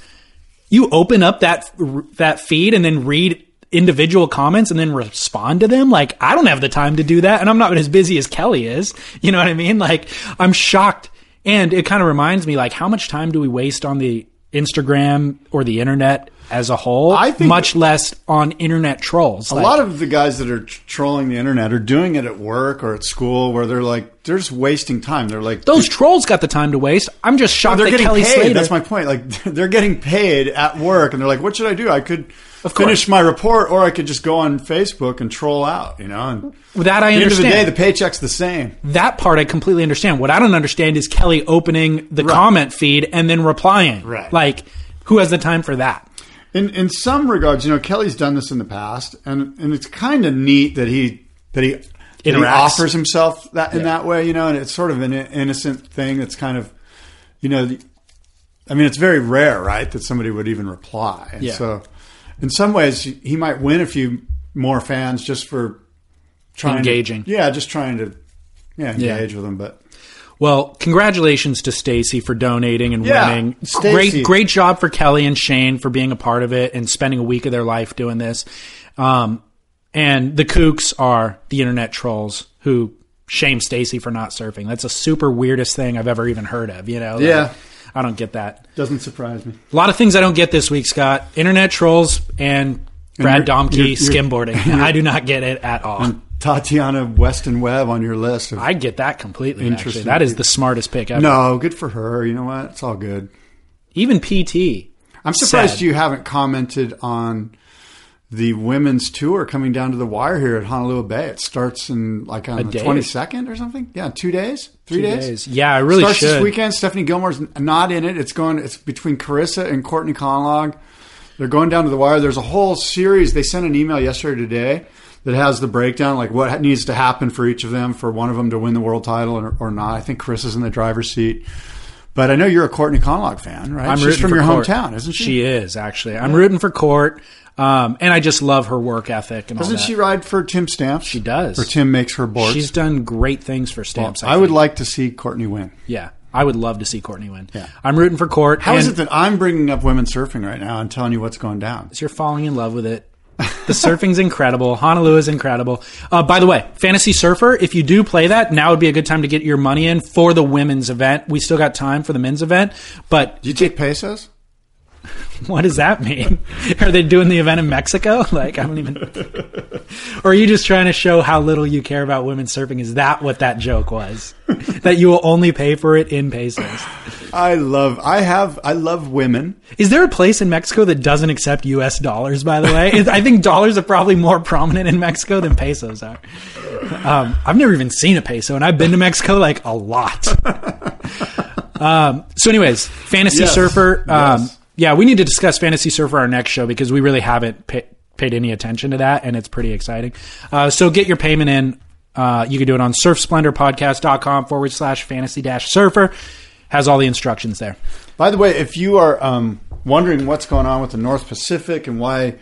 You open up that that feed and then read individual comments and then respond to them. Like I don't have the time to do that, and I'm not as busy as Kelly is. You know what I mean? Like I'm shocked, and it kind of reminds me like how much time do we waste on the Instagram or the internet as a whole? I think- much less on internet trolls. A lot of the guys that are tr- trolling the internet are doing it at work or at school, where they're like they're just wasting time. They're like those trolls got the time to waste. I'm just shocked they're that getting Kelly paid. Slater. That's my point. Like they're getting paid at work, and they're like, "What should I do? I could finish my report, or I could just go on Facebook and troll out." You know, and That I at the end of the understand. day, the paycheck's the same. that part I completely understand. What I don't understand is Kelly opening the Right. comment feed and then replying. Right. Like, who has the time for that? In in some regards, you know, Kelly's done this in the past, and and it's kind of neat that he that he that he offers himself that in Yeah. that way. You know, and it's sort of an innocent thing. That's kind of, you know, the- I mean, it's very rare, right, that somebody would even reply. And Yeah. so, in some ways, he might win a few more fans just for trying to- Engaging. yeah, just trying to yeah Yeah. engage with them. But Well, congratulations to Stacy for donating and Yeah, winning. Stacey. Great, great job for Kelly and Shane for being a part of it and spending a week of their life doing this. Um, and the kooks are the internet trolls who shame Stacy for not surfing. That's a super weirdest thing I've ever even heard of. You know? Like, Yeah. I don't get that. doesn't surprise me. A lot of things I don't get this week, Scott. Internet trolls and Brad you're- Domke you're- you're- skimboarding. I do not get it at all. Tatiana Weston Webb on your list. Of, I get that completely. Actually, Interesting. that is the smartest pick ever. no, good for her. You know what? It's all good. Even PT. I'm surprised said- you haven't commented on the women's tour coming down to the wire here at Honolua Bay. It starts in like on A the day? 22nd or something. Yeah, two days, three Two days. days. Yeah, I really starts should. this weekend. Stephanie Gilmore's not in it. It's going. It's between Carissa and Courtney Conlogue. They're going down to the wire. There's a whole series. They sent an email yesterday today that has the breakdown, like what needs to happen for each of them for one of them to win the world title or, or not. I think Chris is in the driver's seat. But I know you're a Courtney Conlogue fan, right? I'm She's rooting from for your Court. hometown, isn't she? She is actually. I'm rooting for Court, um, and I just love her work ethic and Doesn't all that. she ride for Tim Stamps? She does. Or Tim makes her boards. She's done great things for stamps. I would like to see Courtney win. Yeah, I would love to see Courtney win. Yeah. I'm rooting for Court. How is it that I'm bringing up women surfing right now and telling you what's going down? You're falling in love with it. The surfing's incredible. Honolua is incredible. Uh, by the way, Fantasy Surfer, if you do play that, now would be a good time to get your money in for the women's event. We still got time for the men's event, but Do you take pesos? what does that mean? Are they doing the event in Mexico? Like, I don't even. or are you just trying to show how little you care about women surfing? Is that what that joke was? that you will only pay for it in pesos? I love. I have. I love women. Is there a place in Mexico that doesn't accept U.S. dollars? By the way, I think dollars are probably more prominent in Mexico than pesos are. Um, I've never even seen a peso, and I've been to Mexico like a lot. um, so, anyways, Fantasy Yes. Surfer. Um, Yes. Yeah, we need to discuss Fantasy Surfer our next show because we really haven't pa- paid any attention to that, and it's pretty exciting. Uh, so, get your payment in. Uh, you can do it on surfsplendorpodcast.com forward slash fantasy dash surfer. Has all the instructions there. By the way, if you are um, wondering what's going on with the North Pacific and why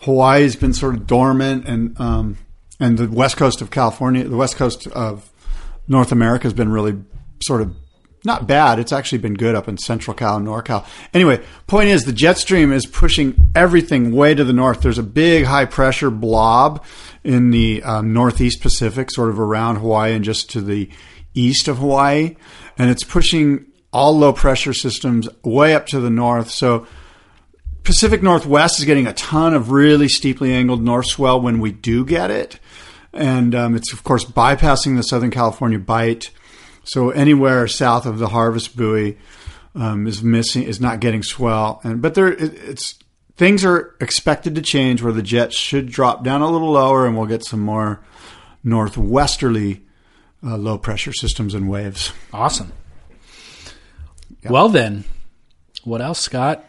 Hawaii's been sort of dormant and um, and the west coast of California, the west coast of North America has been really sort of not bad. It's actually been good up in Central Cal and NorCal. Anyway, point is the jet stream is pushing everything way to the north. There's a big high pressure blob in the um, northeast Pacific, sort of around Hawaii and just to the east of Hawaii, and it's pushing all low pressure systems way up to the north. So Pacific Northwest is getting a ton of really steeply angled north swell when we do get it. And um, it's, of course, bypassing the Southern California bight. So anywhere south of the harvest buoy um, is missing, is not getting swell. And But there, it, it's things are expected to change where the jets should drop down a little lower and we'll get some more northwesterly uh, low pressure systems and waves. Awesome. Well, then, what else, Scott?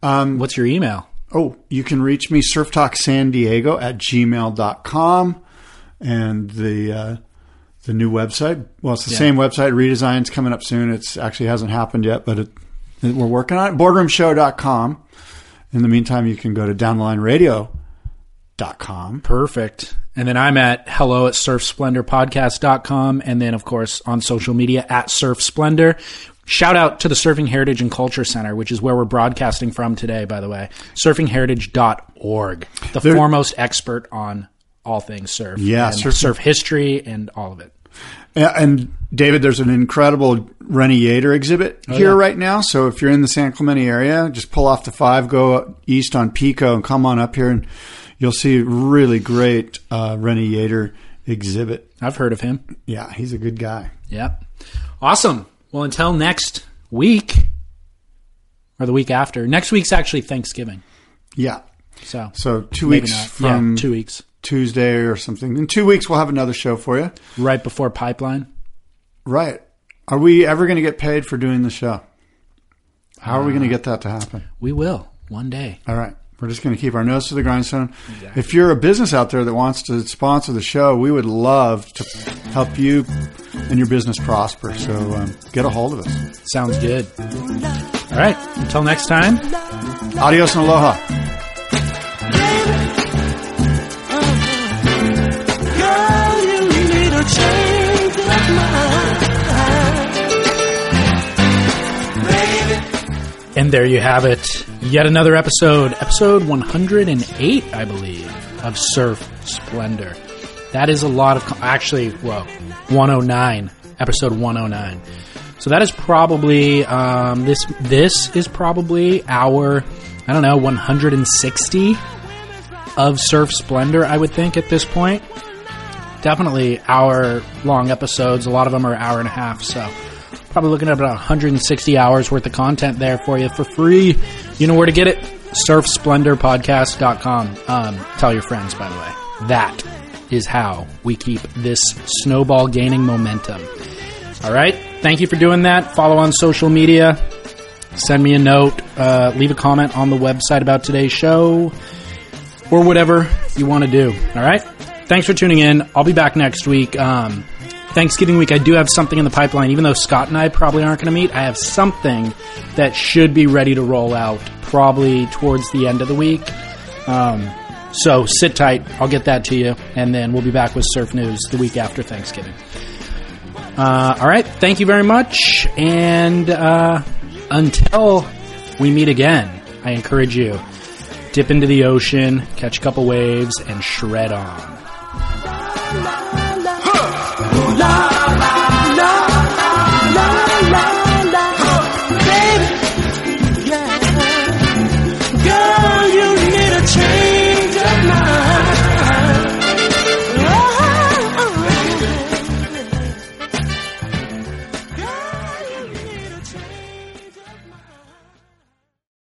Um, What's your email? Oh, you can reach me, surftalksandiego at gmail.com. And the uh, the new website, well, it's the Yeah. same website. Redesign's coming up soon. It's actually hasn't happened yet, but it, it- we're working on it. Boardroomshow.com. In the meantime, you can go to downthelineradio.com. Perfect. And then I'm at hello at surfsplendorpodcast.com. And then, of course, on social media at Surf Splendor. Shout out to the Surfing Heritage and Culture Center, which is where we're broadcasting from today, by the way. Surfingheritage.org, the There- foremost expert on all things surf. Yeah, surf- surf history and all of it. Yeah, And David, there's an incredible Renny Yater exhibit here yeah. right now. So if you're in the San Clemente area, just pull off the five, go east on Pico, and come on up here, and you'll see a really great uh, Renny Yater exhibit. I've heard of him. Yeah, he's a good guy. Yep. Awesome. Well, until next week or the week after. Next week's actually Thanksgiving. Yeah. So, So two weeks not. from yeah, two weeks Tuesday or something. In two weeks, we'll have another show for you. right before Pipeline. Right. Are we ever going to get paid for doing the show? How are we going to get that to happen? We will one day. All right. We're just going to keep our nose to the grindstone. If you're a business out there that wants to sponsor the show, we would love to help you and your business prosper. So um, get a hold of us. Sounds good. All right. Until next time. Adios and aloha. And there you have it. Yet another episode, episode 108, I believe, of Surf Splendor. That is a lot of, actually, whoa, 109, episode 109. So that is probably, um, this, this is probably our, I don't know, 160 of Surf Splendor, I would think, at this point. Definitely hour long episodes. A lot of them are hour and a half, so probably looking at about 160 hours worth of content there for you for free. You know where to get it? surfsplendorpodcast.com. Um, tell your friends, by the way. That is how we keep this snowball gaining momentum. All right. Thank you for doing that. Follow on social media. Send me a note. Uh, leave a comment on the website about today's show or whatever you want to do. All right. Thanks for tuning in. I'll be back next week. Um, Thanksgiving week, I do have something in the pipeline. Even though Scott and I probably aren't going to meet, I have something that should be ready to roll out probably towards the end of the week. Um, so sit tight. I'll get that to you, and then we'll be back with Surf News the week after Thanksgiving. Uh, all right. Thank you very much. And uh, until we meet again, I encourage you dip into the ocean, catch a couple waves, and shred on.